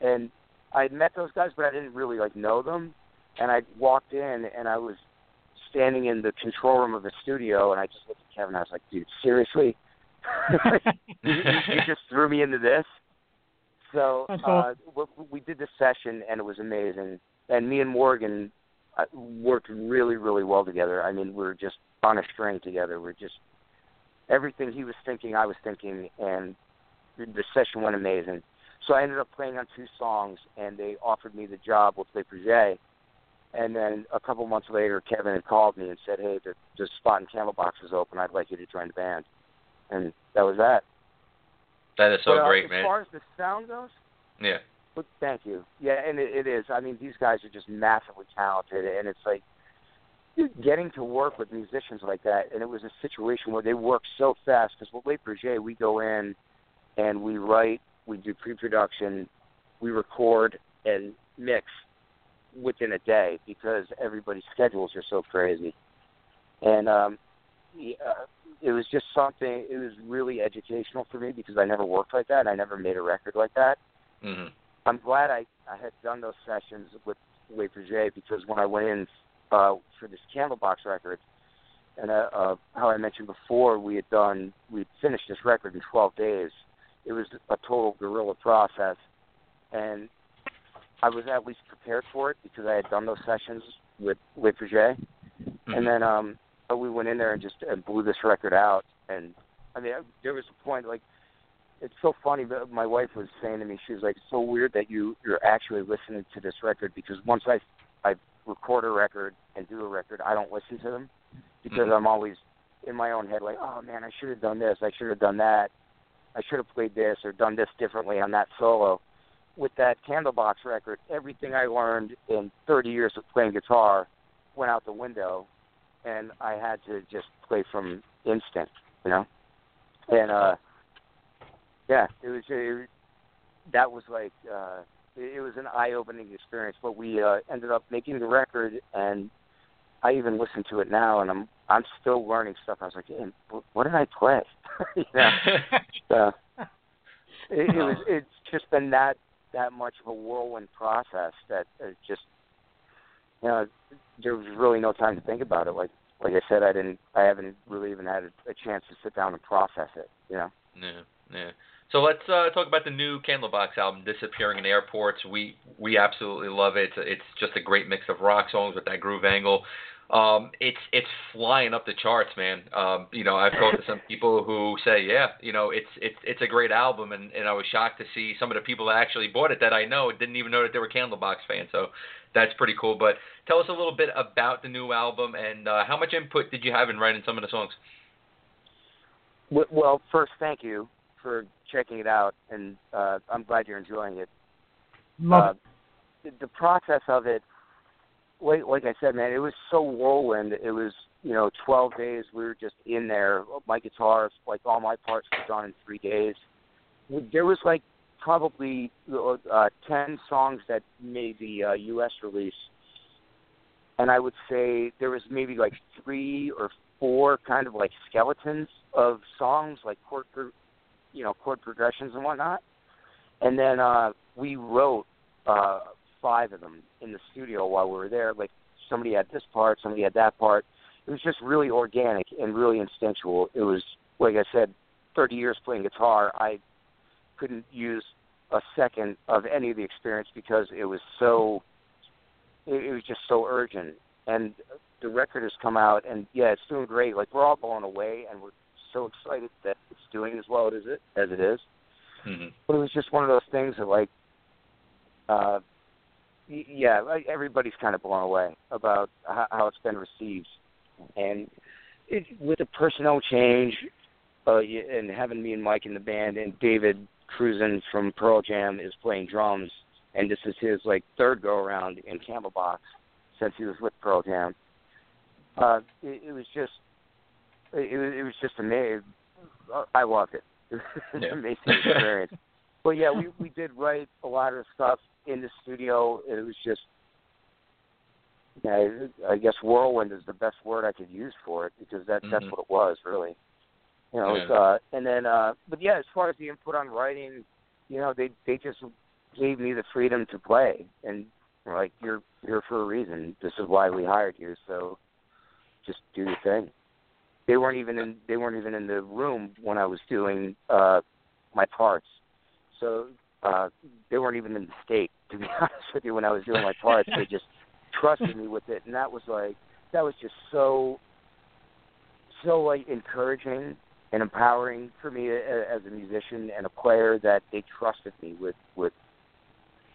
And I had met those guys, but I didn't really like know them. And I walked in, and I was standing in the control room of the studio, and I just looked at Kevin. I was like, "Dude, seriously? you, just threw me into this?" So uh, we, we did this session, and it was amazing. And me and Morgan worked really, really well together. I mean, we were just on a string together. We're just everything he was thinking, I was thinking, and the session went amazing. So I ended up playing on two songs, and they offered me the job with Le Projet. And then a couple months later, Kevin had called me and said, "Hey, the, the spot in Candlebox is open. I'd like you to join the band." And that was that. That is so but, uh, great, as man. As far as the sound goes, Yeah. Well, thank you. Yeah, and it, it is. I mean, these guys are just massively talented, and it's like getting to work with musicians like that. And it was a situation where they work so fast because with Le Projet, we go in and we write, we do pre-production, we record and mix within a day because everybody's schedules are so crazy. And um, yeah, it was just something. It was really educational for me because I never worked like that. And I never made a record like that. hmm I'm glad I I had done those sessions with Le Projet because when I went in uh, for this Candlebox record, and uh, uh, how I mentioned before, we had done we finished this record in 12 days. It was a total guerrilla process, and I was at least prepared for it because I had done those sessions with Le Projet. Mm-hmm. And then um but we went in there and just uh, blew this record out and I mean there was a point like it's so funny but my wife was saying to me she was like it's so weird that you you're actually listening to this record because once I I record a record and do a record I don't listen to them because Mhm. I'm always in my own head like oh man I should have done this I should have done that I should have played this or done this differently on that solo with that Candlebox record everything I learned in 30 years of playing guitar went out the window and I had to just play from instinct, you know. And uh yeah, it was it, that was like uh it, it was an eye-opening experience, but we uh ended up making the record and I even listen to it now and I'm I'm still learning stuff. I was like, hey, what did I play? you know. So it, it was it's just been that that much of a whirlwind process that it just you know, there was really no time to think about it. Like like I said, I didn't, I haven't really even had a, a chance to sit down and process it. You know. Yeah, yeah. So let's uh, talk about the new Candlebox album, "Disappearing in Airports." We we absolutely love it. It's just a great mix of rock songs with that groove angle. Um, it's it's flying up the charts, man. Um, you know, I've talked to some people who say, yeah, you know, it's it's it's a great album, and and I was shocked to see some of the people that actually bought it that I know didn't even know that they were Candlebox fans. So that's pretty cool. But tell us a little bit about the new album and uh, how much input did you have in writing some of the songs? Well, first, thank you for checking it out, and uh, I'm glad you're enjoying it. Love uh, The process of it, like, like I said, man, it was so whirlwind. It was, you know, 12 days. We were just in there. My guitars, like all my parts, were done in three days. There was like probably uh, 10 songs that made the uh, U.S. release, and I would say there was maybe like three or four kind of like skeletons of songs, like chord, you know, chord progressions and whatnot. And then uh, we wrote uh, five of them in the studio while we were there. Like somebody had this part, somebody had that part. It was just really organic and really instinctual. It was like I said, 30 years playing guitar. I couldn't use a second of any of the experience because it was so it, it was just so urgent and the record has come out and yeah it's doing great like we're all blown away and we're so excited that it's doing as well as it as it is. Mm-hmm. but it was just one of those things that like uh yeah like everybody's kind of blown away about how, how it's been received and it, with the personnel change uh, and having me and Mike in the band, and David Krusen from Pearl Jam is playing drums, and this is his like third go around in Candlebox since he was with Pearl Jam. Uh, it, it was just, it, was it was just amazing. I loved it. It was an Yeah. amazing experience. but yeah, we we did write a lot of stuff in the studio. It was just, yeah, I guess whirlwind is the best word I could use for it because that that's Mhm. what it was really. You know, it's, Yeah. uh, and then, uh, but yeah, as far as the input on writing, you know, they they just gave me the freedom to play, and like you're here for a reason. This is why we hired you. So just do your thing. They weren't even in they weren't even in the room when I was doing uh my parts. So uh they weren't even in the state, to be honest with you, when I was doing my parts. they just trusted me with it and that was like that was just so so like encouraging and empowering for me as a musician and a player that they trusted me with with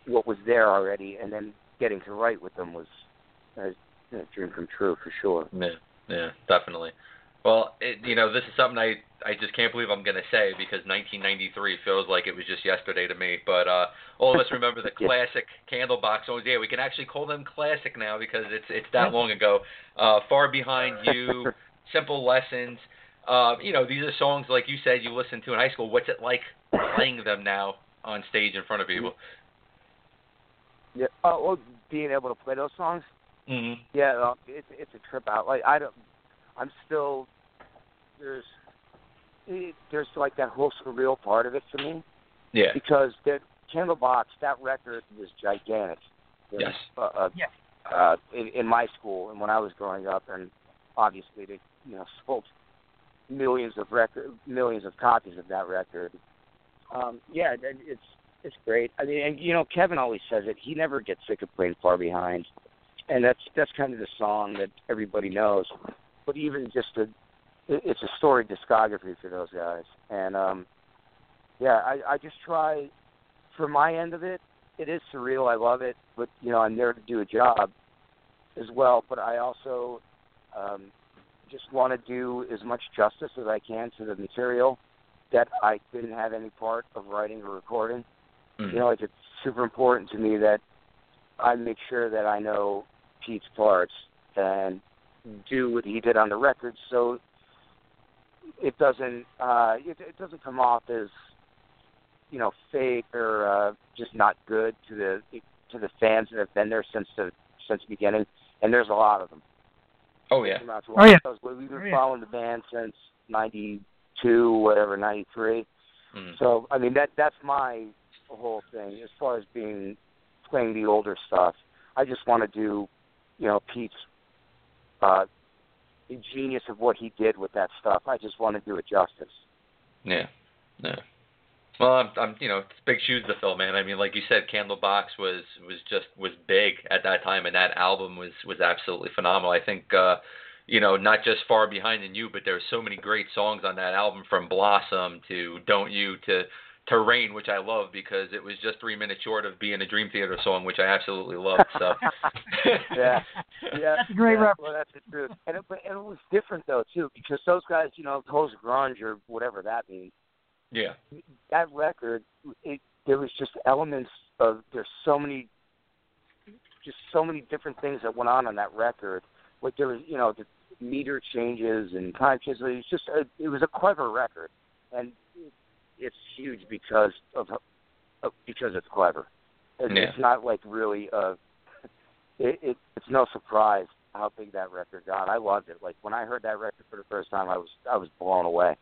what was there already and then getting to write with them was a, a dream come true for sure. Yeah, yeah, definitely. Well, it, you know, this is something I I just can't believe I'm gonna say because 1993 feels like it was just yesterday to me. But uh, all of us remember the Yeah. classic Candlebox songs. Yeah, we can actually call them classic now because it's it's that long ago. Uh, Far behind you, Simple Lessons. Uh, you know, these are songs like you said you listened to in high school. What's it like playing them now on stage in front of people? Yeah. Oh, well, being able to play those songs, Mm-hmm. yeah, uh, it's it's a trip out. Like I don't, I'm still there's there's like that whole surreal part of it for me Yeah. because that Candlebox that record was gigantic. Yes. Uh, uh, Yes. uh, in, in my school and when I was growing up, and obviously they you know sold millions of record millions of copies of that record. Um, yeah, it's it's great. I mean, and you know, Kevin always says it. He never gets sick of playing Far Behind, and that's that's kind of the song that everybody knows. But even just a, it- it's a storied discography for those guys, and um, yeah, I I just try for my end of it. It is surreal. I love it, but you know, I'm there to do a job as well. But I also um, just want to do as much justice as I can to the material that I didn't have any part of writing or recording. Mhm. You know, like it's super important to me that I make sure that I know Pete's parts and do what he did on the record, so it doesn't uh, it, it doesn't come off as you know fake or uh, just not good to the to the fans that have been there since the since the beginning. And there's a lot of them. Oh yeah. Came out to Oh, yeah. We've been Oh, yeah. following the band since '92, whatever, '93. Mhm. So I mean that that's my whole thing as far as being playing the older stuff. I just want to do you know Pete's uh, genius of what he did with that stuff. I just want to do it justice. Yeah, yeah. Well, I'm, I'm, you know, it's big shoes to fill, man. I mean, like you said, Candlebox was was just was big at that time, and that album was was absolutely phenomenal. I think, uh, you know, not just Far Behind in You, but there's so many great songs on that album, from Blossom to Don't You to to Rain, which I love because it was just three minutes short of being a Dream Theater song, which I absolutely love. So, yeah, yeah, that's a great yeah, reference. Well, that's the truth, and it, and it was different though too because those guys, you know, post grunge or whatever that means. Yeah. That record, it there was just elements of there's so many, just so many different things that went on on that record. Like there was, you know, the meter changes and time changes. It was just a, it was a clever record, and it's huge because of, of because it's clever. It's, Yeah. it's not like really uh it, it it's no surprise how big that record got. I loved it. Like when I heard that record for the first time, I was I was blown away.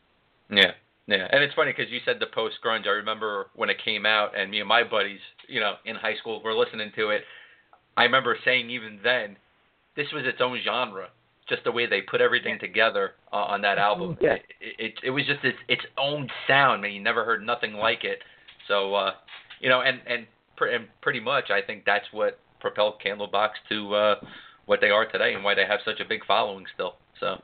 Yeah, yeah, and it's funny because you said the post grunge. I remember when it came out, and me and my buddies, you know, in high school, were listening to it. I remember saying even then, this was its own genre. Just the way they put everything together uh, on that album. Yeah. It, it it was just its its own sound. Man, you never heard nothing like it. So uh, you know, and and, pr- and pretty much, I think that's what propelled Candlebox to uh, what they are today, and why they have such a big following still. So,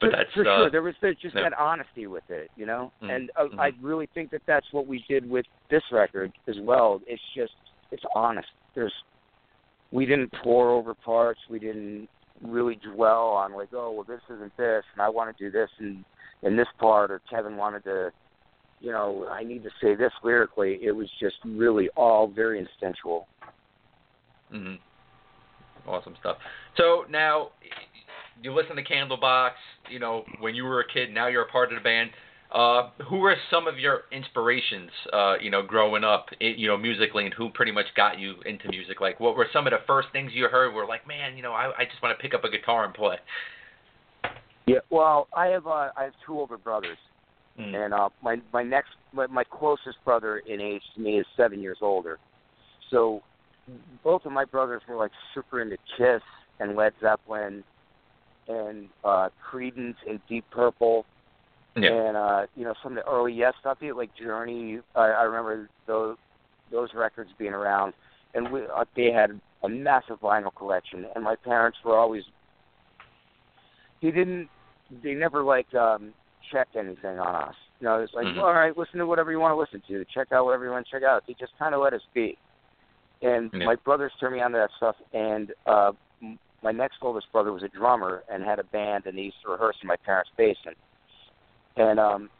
but for, that's for uh, sure. There was there's just yeah. that honesty with it, you know. Mm, And uh, mhm. I really think that that's what we did with this record as well. It's just it's honest. There's we didn't pour over parts. We didn't really dwell on like, oh, well, this isn't this, and I want to do this in in this part, or Kevin wanted to, you know, I need to say this lyrically. It was just really all very instinctual. hmm Awesome stuff. So now you listen to Candlebox. You know, when you were a kid, now you're a part of the band. Uh, who were some of your inspirations? Uh, you know, growing up, you know, musically, and who pretty much got you into music? Like, what were some of the first things you heard? Were like, man, you know, I, I just want to pick up a guitar and play. Yeah. Well, I have uh, I have two older brothers. Mm. and uh, my my next my, my closest brother in age to me is seven years older. So both of my brothers were like super into Kiss and Led Zeppelin and uh Creedence and Deep Purple Yeah. and uh you know some of the early Yes stuff like Journey. I, I remember those those records being around, and we uh, they had a massive vinyl collection. And my parents were always they didn't they never like um checked anything on us. You know, it's like, Mhm. all right, listen to whatever you want to listen to. Check out whatever you want to check out. They just kind of let us be. And Yeah. my brothers turned me on to that stuff. And uh, my next oldest brother was a drummer and had a band, and they used to rehearse in my parents' basement. And um,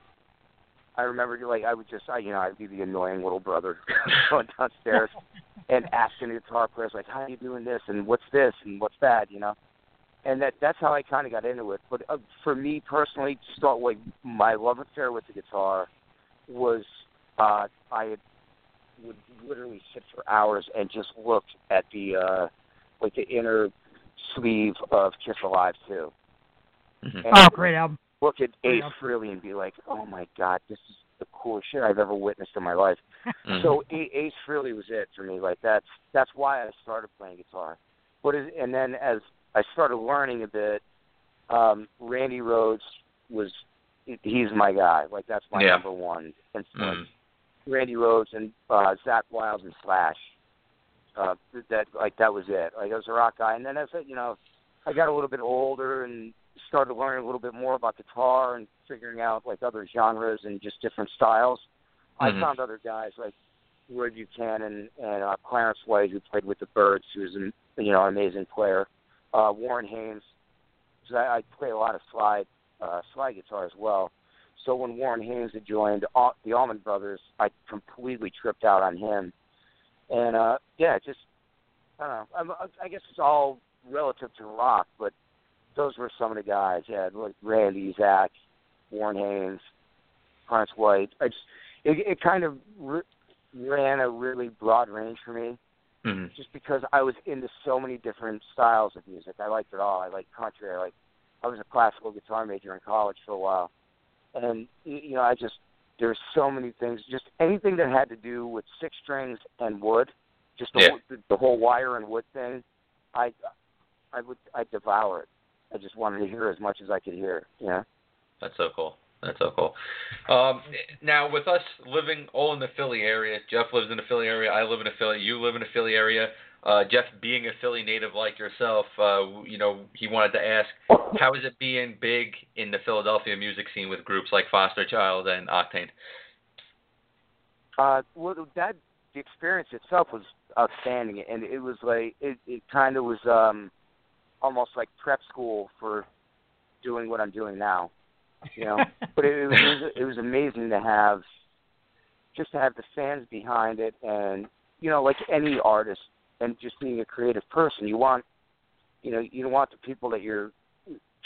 I remember, like, I would just, I, you know, I'd be the annoying little brother going downstairs and asking the guitar players, like, how are you doing this, and what's this, and what's that, you know and that that's how I kind of got into it. But uh, for me personally, to start like my love affair with the guitar was uh, I had, would literally sit for hours and just look at the uh, like the inner sleeve of Kiss Alive too. Mhm. And Oh, great album. Look at Ace. Frehley and be like, oh my god, this is the coolest shit I've ever witnessed in my life. Mhm. So A- Ace Frehley was it for me. Like that's that's why I started playing guitar. But it, and then as I started learning a bit, um, Randy Rhoads was he's my guy. Like that's my Yeah. number one influence. Mm. Randy Rhoads and uh, Zakk Wylde and Slash. Uh, that like that was it. Like I was a rock guy, and then as I, you know, I got a little bit older and started learning a little bit more about guitar and figuring out like other genres and just different styles. Mhm. I found other guys like Roy Buchanan and uh, Clarence White who played with the Byrds, who's an you know amazing player. Uh, Warren Haynes, 'cause I, I play a lot of slide uh, slide guitar as well. So when Warren Haynes had joined Al- the Allman Brothers, I completely tripped out on him. And uh yeah, just I don't know. I'm, I guess it's all relative to rock, but those were some of the guys. Yeah, like Randy, Zakk, Warren Haynes, Clarence White. I just it, it kind of r- ran a really broad range for me, Mhm. just because I was into so many different styles of music. I liked it all. I liked country. I like. I was a classical guitar major in college for a while, and you know, I just there's so many things. Just anything that had to do with six strings and wood, just the, Yeah. the, the whole wire and wood thing. I I would I devour it. I just wanted to hear as much as I could hear. Yeah. That's so cool. That's so cool. Um, now, with us living all in the Philly area, Jeff lives in the Philly area. I live in a Philly. You live in a Philly area. Uh, Jeff, being a Philly native like yourself, uh, you know, he wanted to ask, how is it being big in the Philadelphia music scene with groups like Foster Child and Octane? Uh, well, that the experience itself was outstanding, and it was like it, it kind of was um, almost like prep school for doing what I'm doing now. You know, but it, it was it was amazing to have just to have the fans behind it, and you know, like any artist, and just being a creative person, you want, you know, you want the people that you're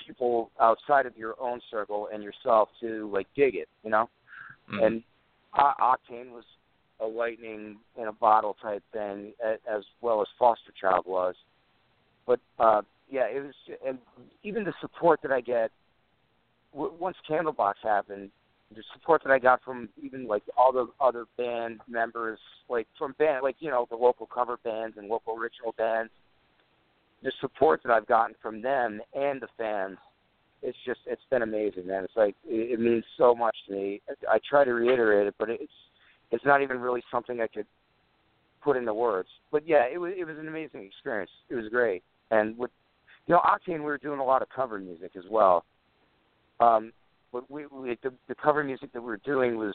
people outside of your own circle and yourself to like dig it, you know. Mm. And uh, Octane was a lightning in a bottle type thing, as well as Foster Child was. But uh, yeah, it was, and even the support that I get w- once Candlebox happened, the support that I got from even like all the other band members, like from band, like you know the local cover bands and local original bands, the support that I've gotten from them and the fans, it's just it's been amazing, man. It's like it, it means so much to me. I, I try to reiterate it, but it's it's not even really something I could put into words. But yeah, it was it was an amazing experience. It was great, and with you know Octane, we were doing a lot of cover music as well. Um, but we, we the, the cover music that we were doing was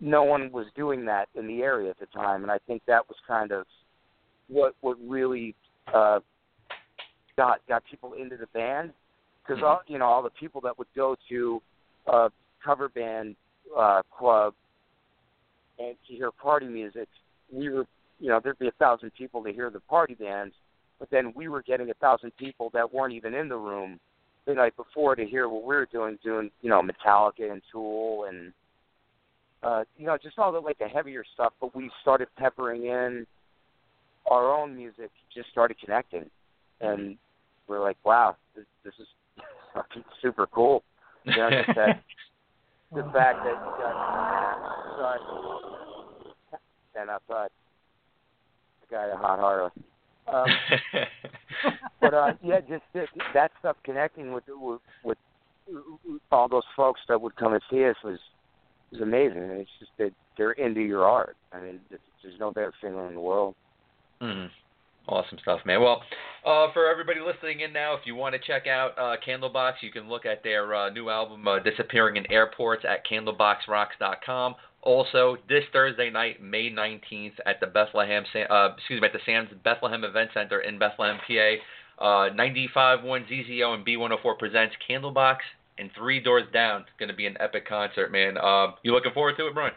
no one was doing that in the area at the time, and I think that was kind of what what really uh, got got people into the band because all you know all the people that would go to a cover band uh, club and to hear party music, we were you know there'd be a thousand people to hear the party bands, but then we were getting a thousand people that weren't even in the room the night before to hear what we were doing, doing you know Metallica and Tool and uh, you know just all the like the heavier stuff. But we started peppering in our own music, just started connecting, and we're like, wow, this, this is fucking super cool. You know, just that the fact that you got outside, and outside, the guy at Hot Harley. Um, but uh, yeah, just that, that stuff connecting with, with with all those folks that would come and see us was was amazing. And it's just that they're into your art. I mean, there's no better feeling in the world. Mm. Awesome stuff, man. Well, uh, for everybody listening in now, if you want to check out uh, Candlebox, you can look at their uh, new album, uh, Disappearing in Airports, at candleboxrocks.com. Also, this Thursday night, May 19th, at the Bethlehem, uh, excuse me, at the Sands Bethlehem Event Center in Bethlehem, PA, uh, 95.1 ZZO and B104 presents Candlebox and Three Doors Down. It's going to be an epic concert, man. Uh, you looking forward to it, Brian?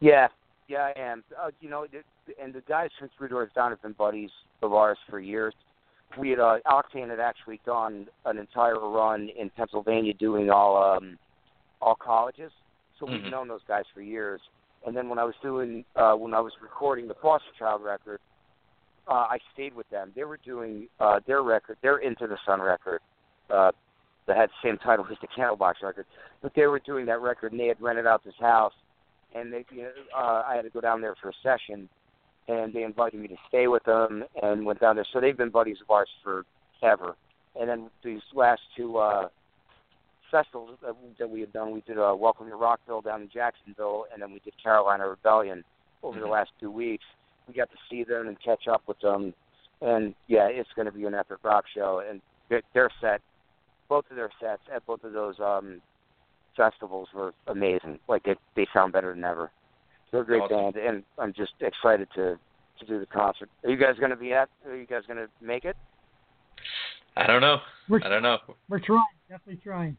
Yeah, yeah, I am. Uh, you know, and the guys from Three Doors Down have been buddies of ours for years. We had uh, Octane had actually done an entire run in Pennsylvania doing all um, all colleges, so we've Mhm. known those guys for years. And then when I was doing uh, when I was recording the Foster Child record, uh, I stayed with them. They were doing uh, their record, their Into the Sun record, uh, that had the same title as the Candlebox record. But they were doing that record, and they had rented out this house, and they, you know, uh, I had to go down there for a session, and they invited me to stay with them, and went down there. So they've been buddies of ours for forever. And then these last two uh, festivals that, that we had done, we did uh, Welcome to Rockville down in Jacksonville, and then we did Carolina Rebellion over the Mhm. last two weeks. We got to see them and catch up with them, and yeah, it's going to be an epic rock show. And their, their set, both of their sets at both of those um, festivals were amazing. Like they they sound better than ever. They're a great Awesome. band, and I'm just excited to to do the concert. Are you guys going to be at? Are you guys going to make it? I don't know. We're, I don't know. we're trying, definitely trying.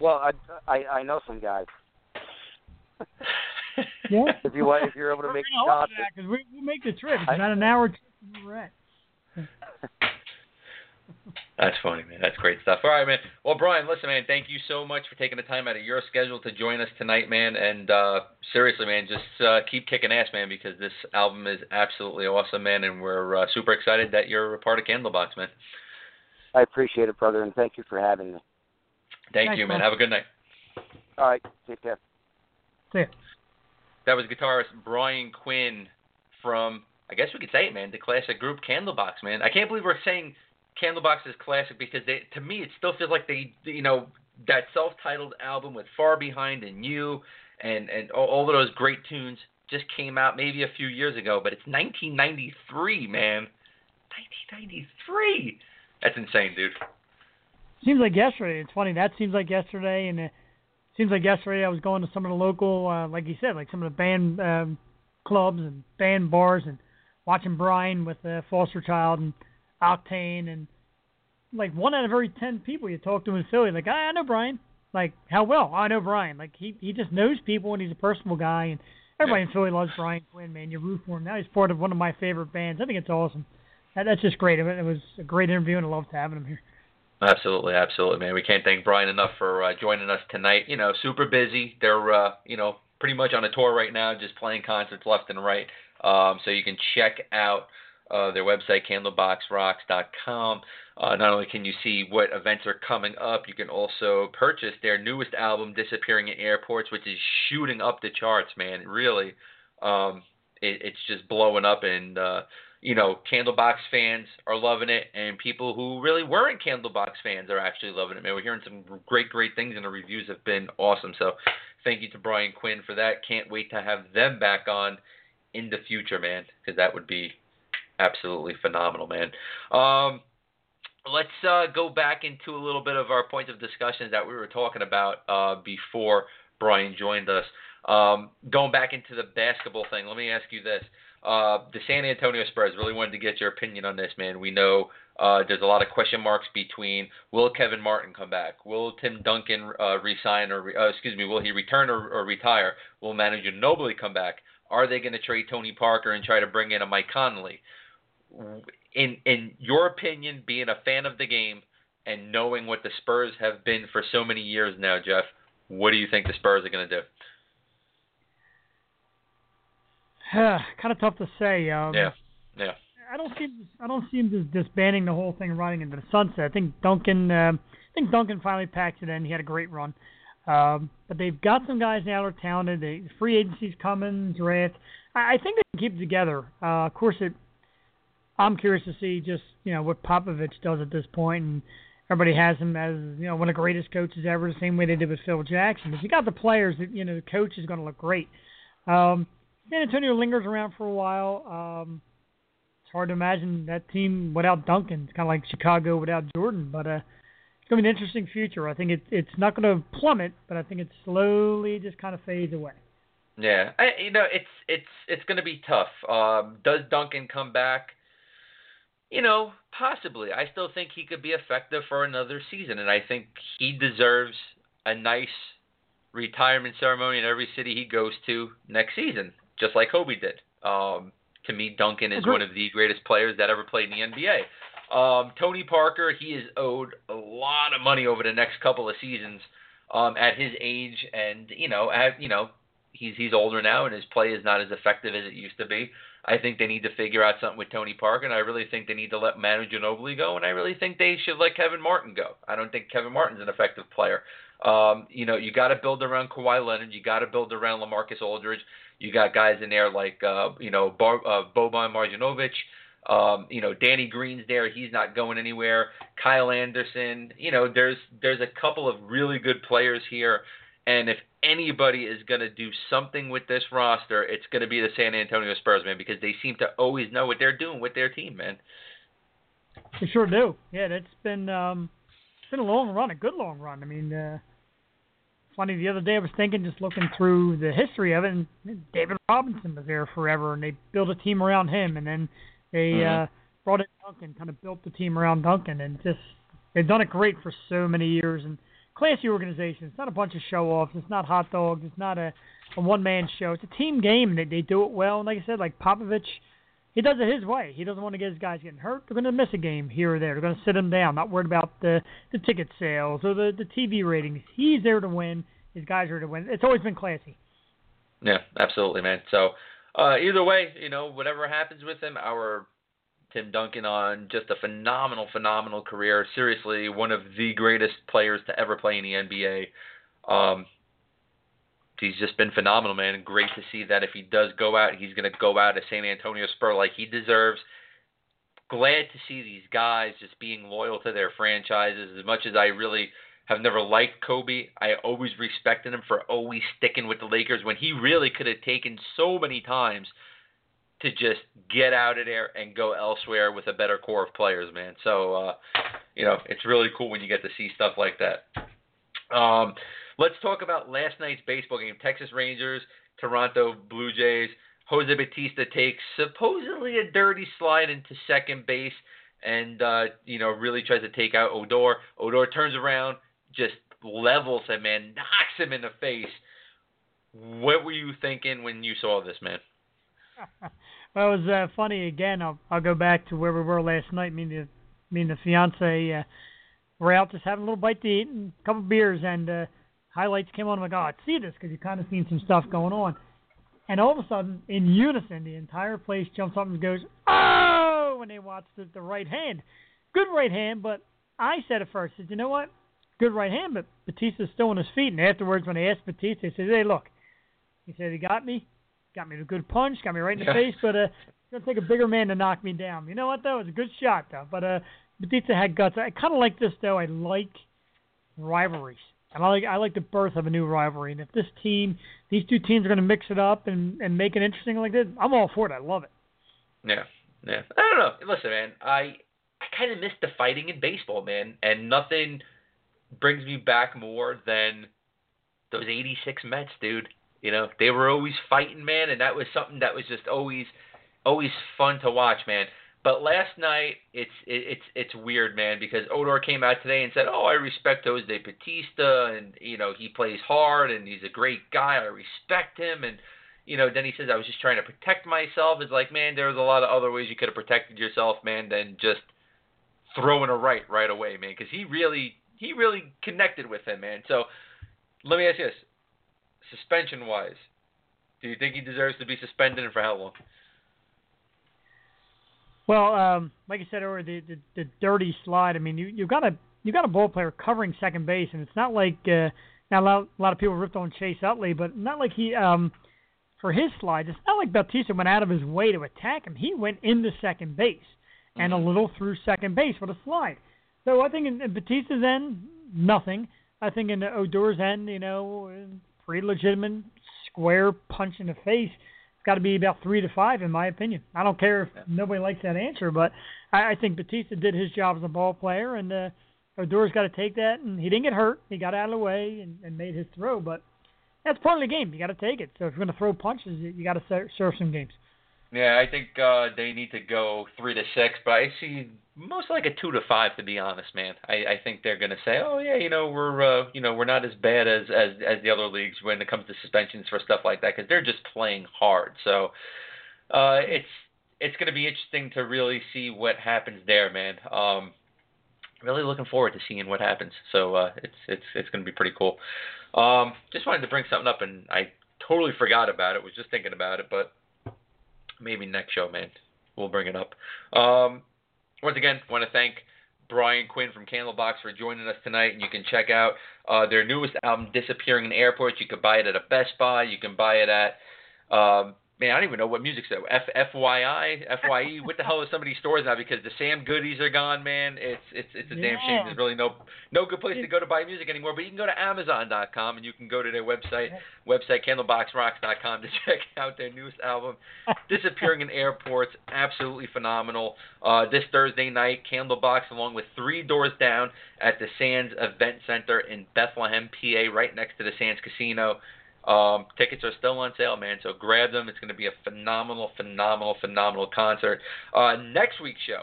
Well, I I, I know some guys. yeah. If you want, if you're able to We're make gonna the hope for concert, that, 'cause we we'll make the trip. It's I- about an hour trip we're at. That's funny, man. That's great stuff. All right, man. Well, Brian, listen, man. Thank you so much for taking the time out of your schedule to join us tonight, man. And uh, seriously, man, just uh, keep kicking ass, man, because this album is absolutely awesome, man. And we're uh, super excited that you're a part of Candlebox, man. I appreciate it, brother, and thank you for having me. Thank Thanks, you, man. man. Have a good night. All right, take care. See ya. That was guitarist Brian Quinn from I guess we could say it, man. The classic group Candlebox, man. I can't believe we're saying Candlebox is classic because they, to me, it still feels like they, you know, that self-titled album with Far Behind and You, and and all, all of those great tunes just came out maybe a few years ago, but it's 1993, man. 1993. That's insane, dude. Seems like yesterday. It's funny. That seems like yesterday, and it seems like yesterday I was going to some of the local, uh, like you said, like some of the band um, clubs and band bars, and watching Brian with uh, Foster Child and Octane, and like one out of every ten people you talk to in Philly, like I, I know Brian. Like how well I know Brian. Like he he just knows people and he's a personal guy, and everybody in Philly loves Brian Quinn. Man, you root for him. Now he's part of one of my favorite bands. I think it's awesome. That, that's just great. It was a great interview, and I loved having him here. Absolutely, absolutely, man. We can't thank Brian enough for uh, joining us tonight. You know, super busy. They're, uh, you know, pretty much on a tour right now, just playing concerts left and right. Um, so you can check out uh, their website, candleboxrocks.com. Uh, not only can you see what events are coming up, you can also purchase their newest album, Disappearing in Airports, which is shooting up the charts, man. Really, um, it, it's just blowing up, and uh, you know, Candlebox fans are loving it, and people who really weren't Candlebox fans are actually loving it. Man, we're hearing some great, great things, and the reviews have been awesome. So, thank you to Brian Quinn for that. Can't wait to have them back on in the future, man, because that would be absolutely phenomenal, man. Um, let's uh, go back into a little bit of our points of discussion that we were talking about uh, before Brian joined us. Um, going back into the basketball thing, let me ask you this. Uh, the San Antonio Spurs really wanted to get your opinion on this, man. We know uh, there's a lot of question marks between will Kevin Martin come back? Will Tim Duncan uh, resign or, uh, excuse me, will he return or, or retire? Will Manu Ginobili come back? Are they going to trade Tony Parker and try to bring in a Mike Conley? In in your opinion, being a fan of the game and knowing what the Spurs have been for so many years now, Jeff, what do you think the Spurs are going to do? kind of tough to say. Um, yeah, yeah. I don't see I don't see him just disbanding the whole thing, running into the sunset. I think Duncan. Uh, I think Duncan finally packed it in. He had a great run. Um, but they've got some guys now that are talented. The free agency's coming, draft. I, I think they can keep it together. Uh, of course, it. I'm curious to see just you know what Popovich does at this point, and everybody has him as you know one of the greatest coaches ever, the same way they did with Phil Jackson. If you got the players, that you know the coach is going to look great. Um, San Antonio lingers around for a while. Um, it's hard to imagine that team without Duncan. It's kind of like Chicago without Jordan, but uh, it's going to be an interesting future. I think it, it's not going to plummet, but I think it slowly just kind of fades away. Yeah, I, you know, it's it's it's going to be tough. Um, does Duncan come back? You know, possibly. I still think he could be effective for another season, and I think he deserves a nice retirement ceremony in every city he goes to next season just like Kobe did. Um, to me, Duncan is one of the greatest players that ever played in the NBA. Um, Tony Parker, he is owed a lot of money over the next couple of seasons um, at his age, and you know, at you know, he's he's older now, and his play is not as effective as it used to be. I think they need to figure out something with Tony Parker, and I really think they need to let Manu Ginobili go, and I really think they should let Kevin Martin go. I don't think Kevin Martin's an effective player. Um, you know, you got to build around Kawhi Leonard, you got to build around LaMarcus Aldridge. You got guys in there like uh, you know Bar- uh, Boban Marjanovic. Um, you know Danny Green's there. He's not going anywhere. Kyle Anderson. You know there's there's a couple of really good players here, and if anybody is going to do something with this roster, it's going to be the San Antonio Spurs, man, because they seem to always know what they're doing with their team, man. They sure do. Yeah, it's been um, it's been a long run, a good long run. I mean, uh, funny. The other day I was thinking, just looking through the history of it, and David Robinson was there forever, and they built a team around him, and then they mm-hmm. uh, brought in Duncan, kind of built the team around Duncan, and just they've done it great for so many years. And classy organization. It's not a bunch of show offs. It's not hot dogs. It's not a, a one man show. It's a team game, and they, they do it well. And like I said, like Popovich he does it his way. He doesn't want to get his guys getting hurt. They're going to miss a game here or there. They're going to sit him down, not worried about the the ticket sales or the the TV ratings. He's there to win. His guys are to win. It's always been classy. Yeah, absolutely, man. So uh, either way, you know, whatever happens with him, our Tim Duncan on just a phenomenal, phenomenal career. Seriously, one of the greatest players to ever play in the NBA. Um, he's just been phenomenal, man, and great to see that if he does go out, he's going to go out as San Antonio Spur like he deserves. Glad to see these guys just being loyal to their franchises. As much as I really have never liked Kobe, I always respected him for always sticking with the Lakers when he really could have taken so many times to just get out of there and go elsewhere with a better core of players, man. So, uh, you know, it's really cool when you get to see stuff like that. Um, let's talk about last night's baseball game. Texas Rangers, Toronto Blue Jays. Jose Bautista takes supposedly a dirty slide into second base and uh, you know really tries to take out Odor. Odor turns around, just levels him, man, knocks him in the face. What were you thinking when you saw this, man? well, it was uh, funny again. I'll I'll go back to where we were last night. Me and the me and the fiance uh, were out just having a little bite to eat and a couple beers, and uh, highlights came on. I'm like, oh, I see this because you kind of seen some stuff going on. And all of a sudden, in unison, the entire place jumps up and goes, "Oh!" when they watch the, the right hand. Good right hand, but I said at first, said, you know what? Good right hand, but Bautista's still on his feet. And afterwards, when they asked Bautista, he said, "Hey, look," he said, "He got me, got me a good punch, got me right in the face, but uh, it's gonna take a bigger man to knock me down. You know what though? It was a good shot though. But uh, Bautista had guts. I kind of like this though. I like rivalries. And I like I like the birth of a new rivalry. And if this team, these two teams are going to mix it up and and make it interesting like this, I'm all for it. I love it. Yeah, yeah. I don't know. Listen, man, I I kind of miss the fighting in baseball, man, and nothing brings me back more than those '86 Mets, dude. You know, they were always fighting, man, and that was something that was just always always fun to watch, man. But last night, it's it, it's it's weird, man, because Odor came out today and said, "Oh, I respect Jose Bautista, and you know he plays hard, and he's a great guy. I respect him." And you know, then he says, "I was just trying to protect myself." It's like, man, there's a lot of other ways you could have protected yourself, man, than just throwing a right right away, man, because he really he really connected with him, man. So let me ask you this: suspension wise, do you think he deserves to be suspended, and for how long? Well, um, like I said earlier, the, the the dirty slide. I mean, you you got a you got a ball player covering second base, and it's not like uh, now a lot, a lot of people ripped on Chase Utley, but not like he um for his slide. It's not like Bautista went out of his way to attack him. He went into second base and a little through second base with a slide. So I think in, in Bautista's end, nothing. I think in Odor's end, you know, pretty legitimate square punch in the face. It's got to be about three to five, in my opinion. I don't care if nobody likes that answer, but I, I think Bautista did his job as a ball player, and uh, Odor's got to take that. And he didn't get hurt; he got out of the way and, and made his throw. But that's part of the game. You got to take it. So if you're going to throw punches, you, you got to ser- serve some games. Yeah, I think uh, they need to go three to six, but I see most like a two to five to be honest, man. I, I think they're gonna say, oh yeah, you know we're uh, you know we're not as bad as as as the other leagues when it comes to suspensions for stuff like that because they're just playing hard. So uh, it's it's gonna be interesting to really see what happens there, man. Um, really looking forward to seeing what happens. So uh, it's it's it's gonna be pretty cool. Um, just wanted to bring something up and I totally forgot about it. Was just thinking about it, but maybe next show, man. We'll bring it up. Um, once again, want to thank Brian Quinn from Candlebox for joining us tonight. And you can check out uh, their newest album, Disappearing in Airports. You can buy it at a Best Buy. You can buy it at um, man, I don't even know what music's that. F FYI, FYE. what the hell is some of these stores now? Because the Sam Goodies are gone, man. It's it's it's a damn shame. There's really no no good place to go to buy music anymore. But you can go to Amazon.com and you can go to their website website candleboxrocks.com to check out their newest album, Disappearing in Airports. Absolutely phenomenal. Uh, this Thursday night, Candlebox along with Three Doors Down at the Sands Event Center in Bethlehem, PA, right next to the Sands Casino. Um, tickets are still on sale, man. So grab them. It's going to be a phenomenal, phenomenal, phenomenal concert. Uh, next week's show.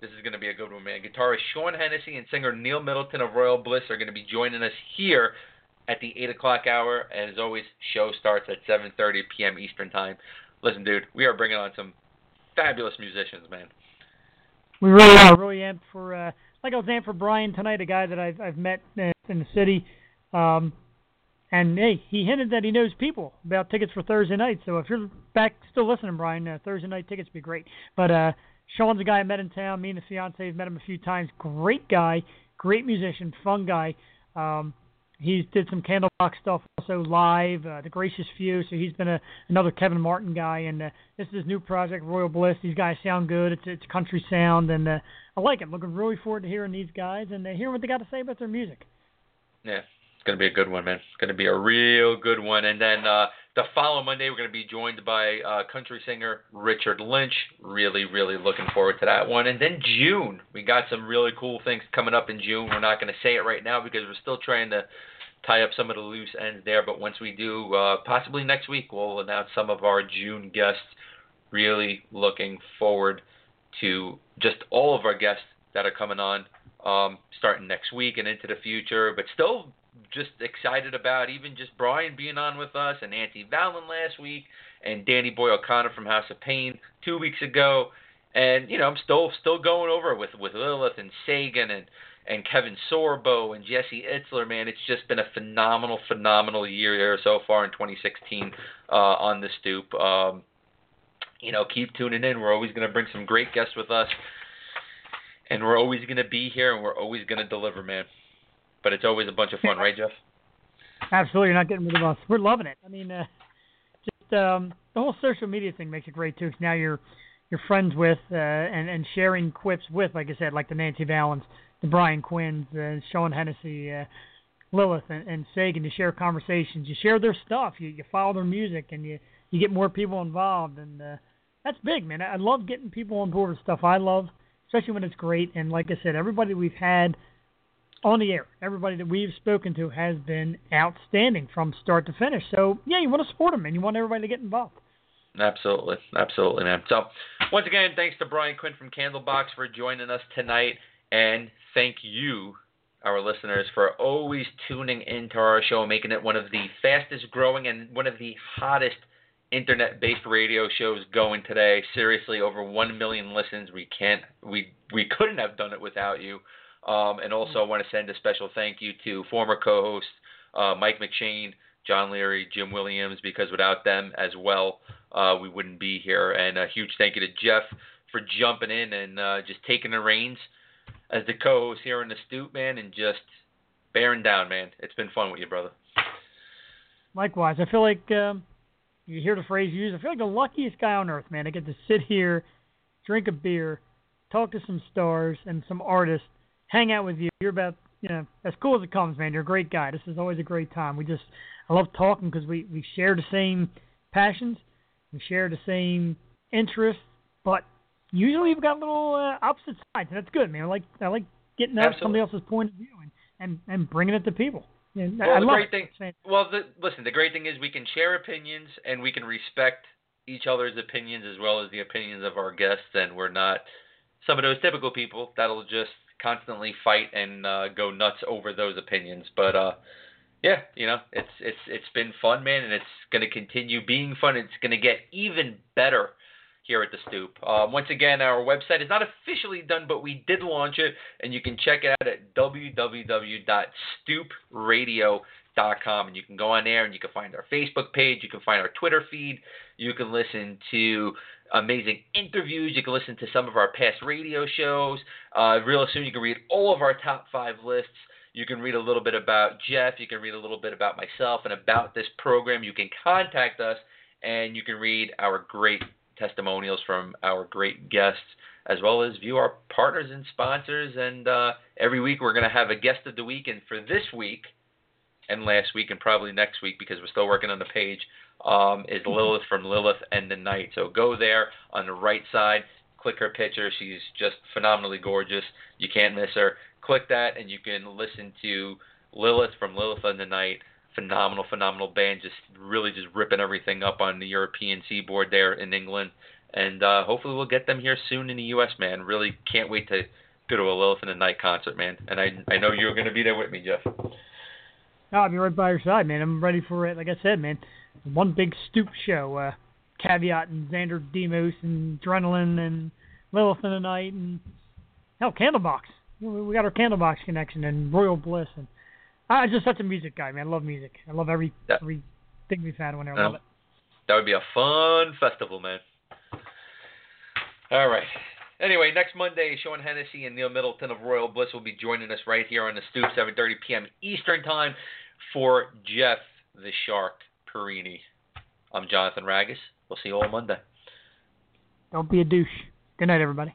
This is going to be a good one, man. Guitarist Sean Hennessy and singer Neal Middleton of Royal Bliss are going to be joining us here at the eight o'clock hour. And as always, show starts at 7:30 p.m. Eastern time. Listen, dude, we are bringing on some fabulous musicians, man. We really are really amped for uh, like I was amped for Brian tonight, a guy that I've I've met in the city. Um, and hey, he hinted that he knows people about tickets for Thursday night. So if you're back still listening, Brian, uh, Thursday night tickets would be great. But uh, Sean's a guy I met in town. Me and the fiance have met him a few times. Great guy, great musician, fun guy. Um, he did some Candlebox stuff also live, uh, The Gracious Few. So he's been a another Kevin Martin guy, and uh, this is his new project, Royal Bliss. These guys sound good. It's it's country sound, and uh, I like it. Looking really forward to hearing these guys and uh, hearing what they got to say about their music. Yeah, it's gonna be a good one, man. It's gonna be a real good one. And then uh, the following Monday, we're gonna be joined by uh, country singer Richard Lynch. Really, really looking forward to that one. And then June, we got some really cool things coming up in June. We're not gonna say it right now because we're still trying to tie up some of the loose ends there. But once we do, uh, possibly next week, we'll announce some of our June guests. Really looking forward to just all of our guests that are coming on um, starting next week and into the future. But still just excited about even just Brian being on with us and Nancy Valen last week and Danny Boy O'Connor from House of Pain two weeks ago. And you know I'm still still going over with with Lilith and Sagan and and Kevin Sorbo and Jesse Itzler, man, it's just been a phenomenal, phenomenal year so far in 2016 uh, on the stoop. Um, you know, keep tuning in. We're always going to bring some great guests with us, and we're always going to be here, and we're always going to deliver, man. But it's always a bunch of fun, right, Jeff? Absolutely, you're not getting rid of us. We're loving it. I mean, uh, just um, the whole social media thing makes it great too. Cause now you're you're friends with uh, and and sharing quips with, like I said, like the Nancy Valens the Brian Quinns, uh, Sean Hennessy, uh, Lilith, and, and Sagan to share conversations. You share their stuff. You you follow their music, and you you get more people involved, and uh, that's big, man. I love getting people on board with stuff I love, especially when it's great. And like I said, everybody we've had on the air, everybody that we've spoken to has been outstanding from start to finish. So yeah, you want to support them, and you want everybody to get involved. Absolutely, absolutely, man. So once again, thanks to Brian Quinn from Candlebox for joining us tonight. And thank you, our listeners, for always tuning into our show, making it one of the fastest growing and one of the hottest internet based radio shows going today. Seriously, over one million listens. We can't we we couldn't have done it without you. Um, and also I want to send a special thank you to former co host uh, Mike McShane, John Leary, Jim Williams, because without them as well, uh, we wouldn't be here. And a huge thank you to Jeff for jumping in and uh, just taking the reins as the co-host here on the stoop, man, and just bearing down, man. It's been fun with you, brother. Likewise, I feel like um, you hear the phrase used. I feel like the luckiest guy on earth, man. I get to sit here, drink a beer, talk to some stars and some artists, hang out with you. You're about, you know, as cool as it comes, man. You're a great guy. This is always a great time. We just, I love talking because we we share the same passions, we share the same interests, but usually we've got little uh, opposite sides, and that's good, man. I like I like getting out somebody else's point of view and and, and bringing it to people. And well, I the love great it. thing, well, the, listen, the great thing is we can share opinions and we can respect each other's opinions as well as the opinions of our guests, and we're not some of those typical people that'll just constantly fight and uh, go nuts over those opinions. But uh, yeah, you know, it's it's it's been fun, man, and it's going to continue being fun. It's going to get even better here at the Stoop. Um, once again, our website is not officially done, but we did launch it, and you can check it out at www.stoopradio.com. And you can go on there and you can find our Facebook page, you can find our Twitter feed, you can listen to amazing interviews, you can listen to some of our past radio shows. Uh, real soon, you can read all of our top five lists. You can read a little bit about Jeff. You can read a little bit about myself and about this program. You can contact us and you can read our great testimonials from our great guests, as well as view our partners and sponsors. And uh, every week we're going to have a guest of the week. And for this week and last week and probably next week, because we're still working on the page, um, is Lilith from Lilith and the Night. So go there on the right side, click her picture. She's just phenomenally gorgeous. You can't miss her. Click that, and you can listen to Lilith from Lilith and the Night phenomenal, phenomenal band, just really just ripping everything up on the European seaboard there in England. And uh, hopefully we'll get them here soon in the U.S., man. Really can't wait to go to a Lilith and the Night concert, man. And I I know you're going to be there with me, Jeff. No, I'll be right by your side, man. I'm ready for it. Like I said, man, one big stoop show. Uh, Caveat and Xander Demos and Adrenaline and Lilith in the Night and hell, Candlebox. We got our Candlebox connection and Royal Bliss and I'm just such a music guy, man. I love music. I love every that, everything we've had there. I love it. That would be a fun festival, man. All right. Anyway, next Monday, Sean Hennessy and Neal Middleton of Royal Bliss will be joining us right here on the Stoop, 7:30 p.m. Eastern Time. For Jeff the Shark Porrini, I'm Jonathan Ragus. We'll see you all Monday. Don't be a douche. Good night, everybody.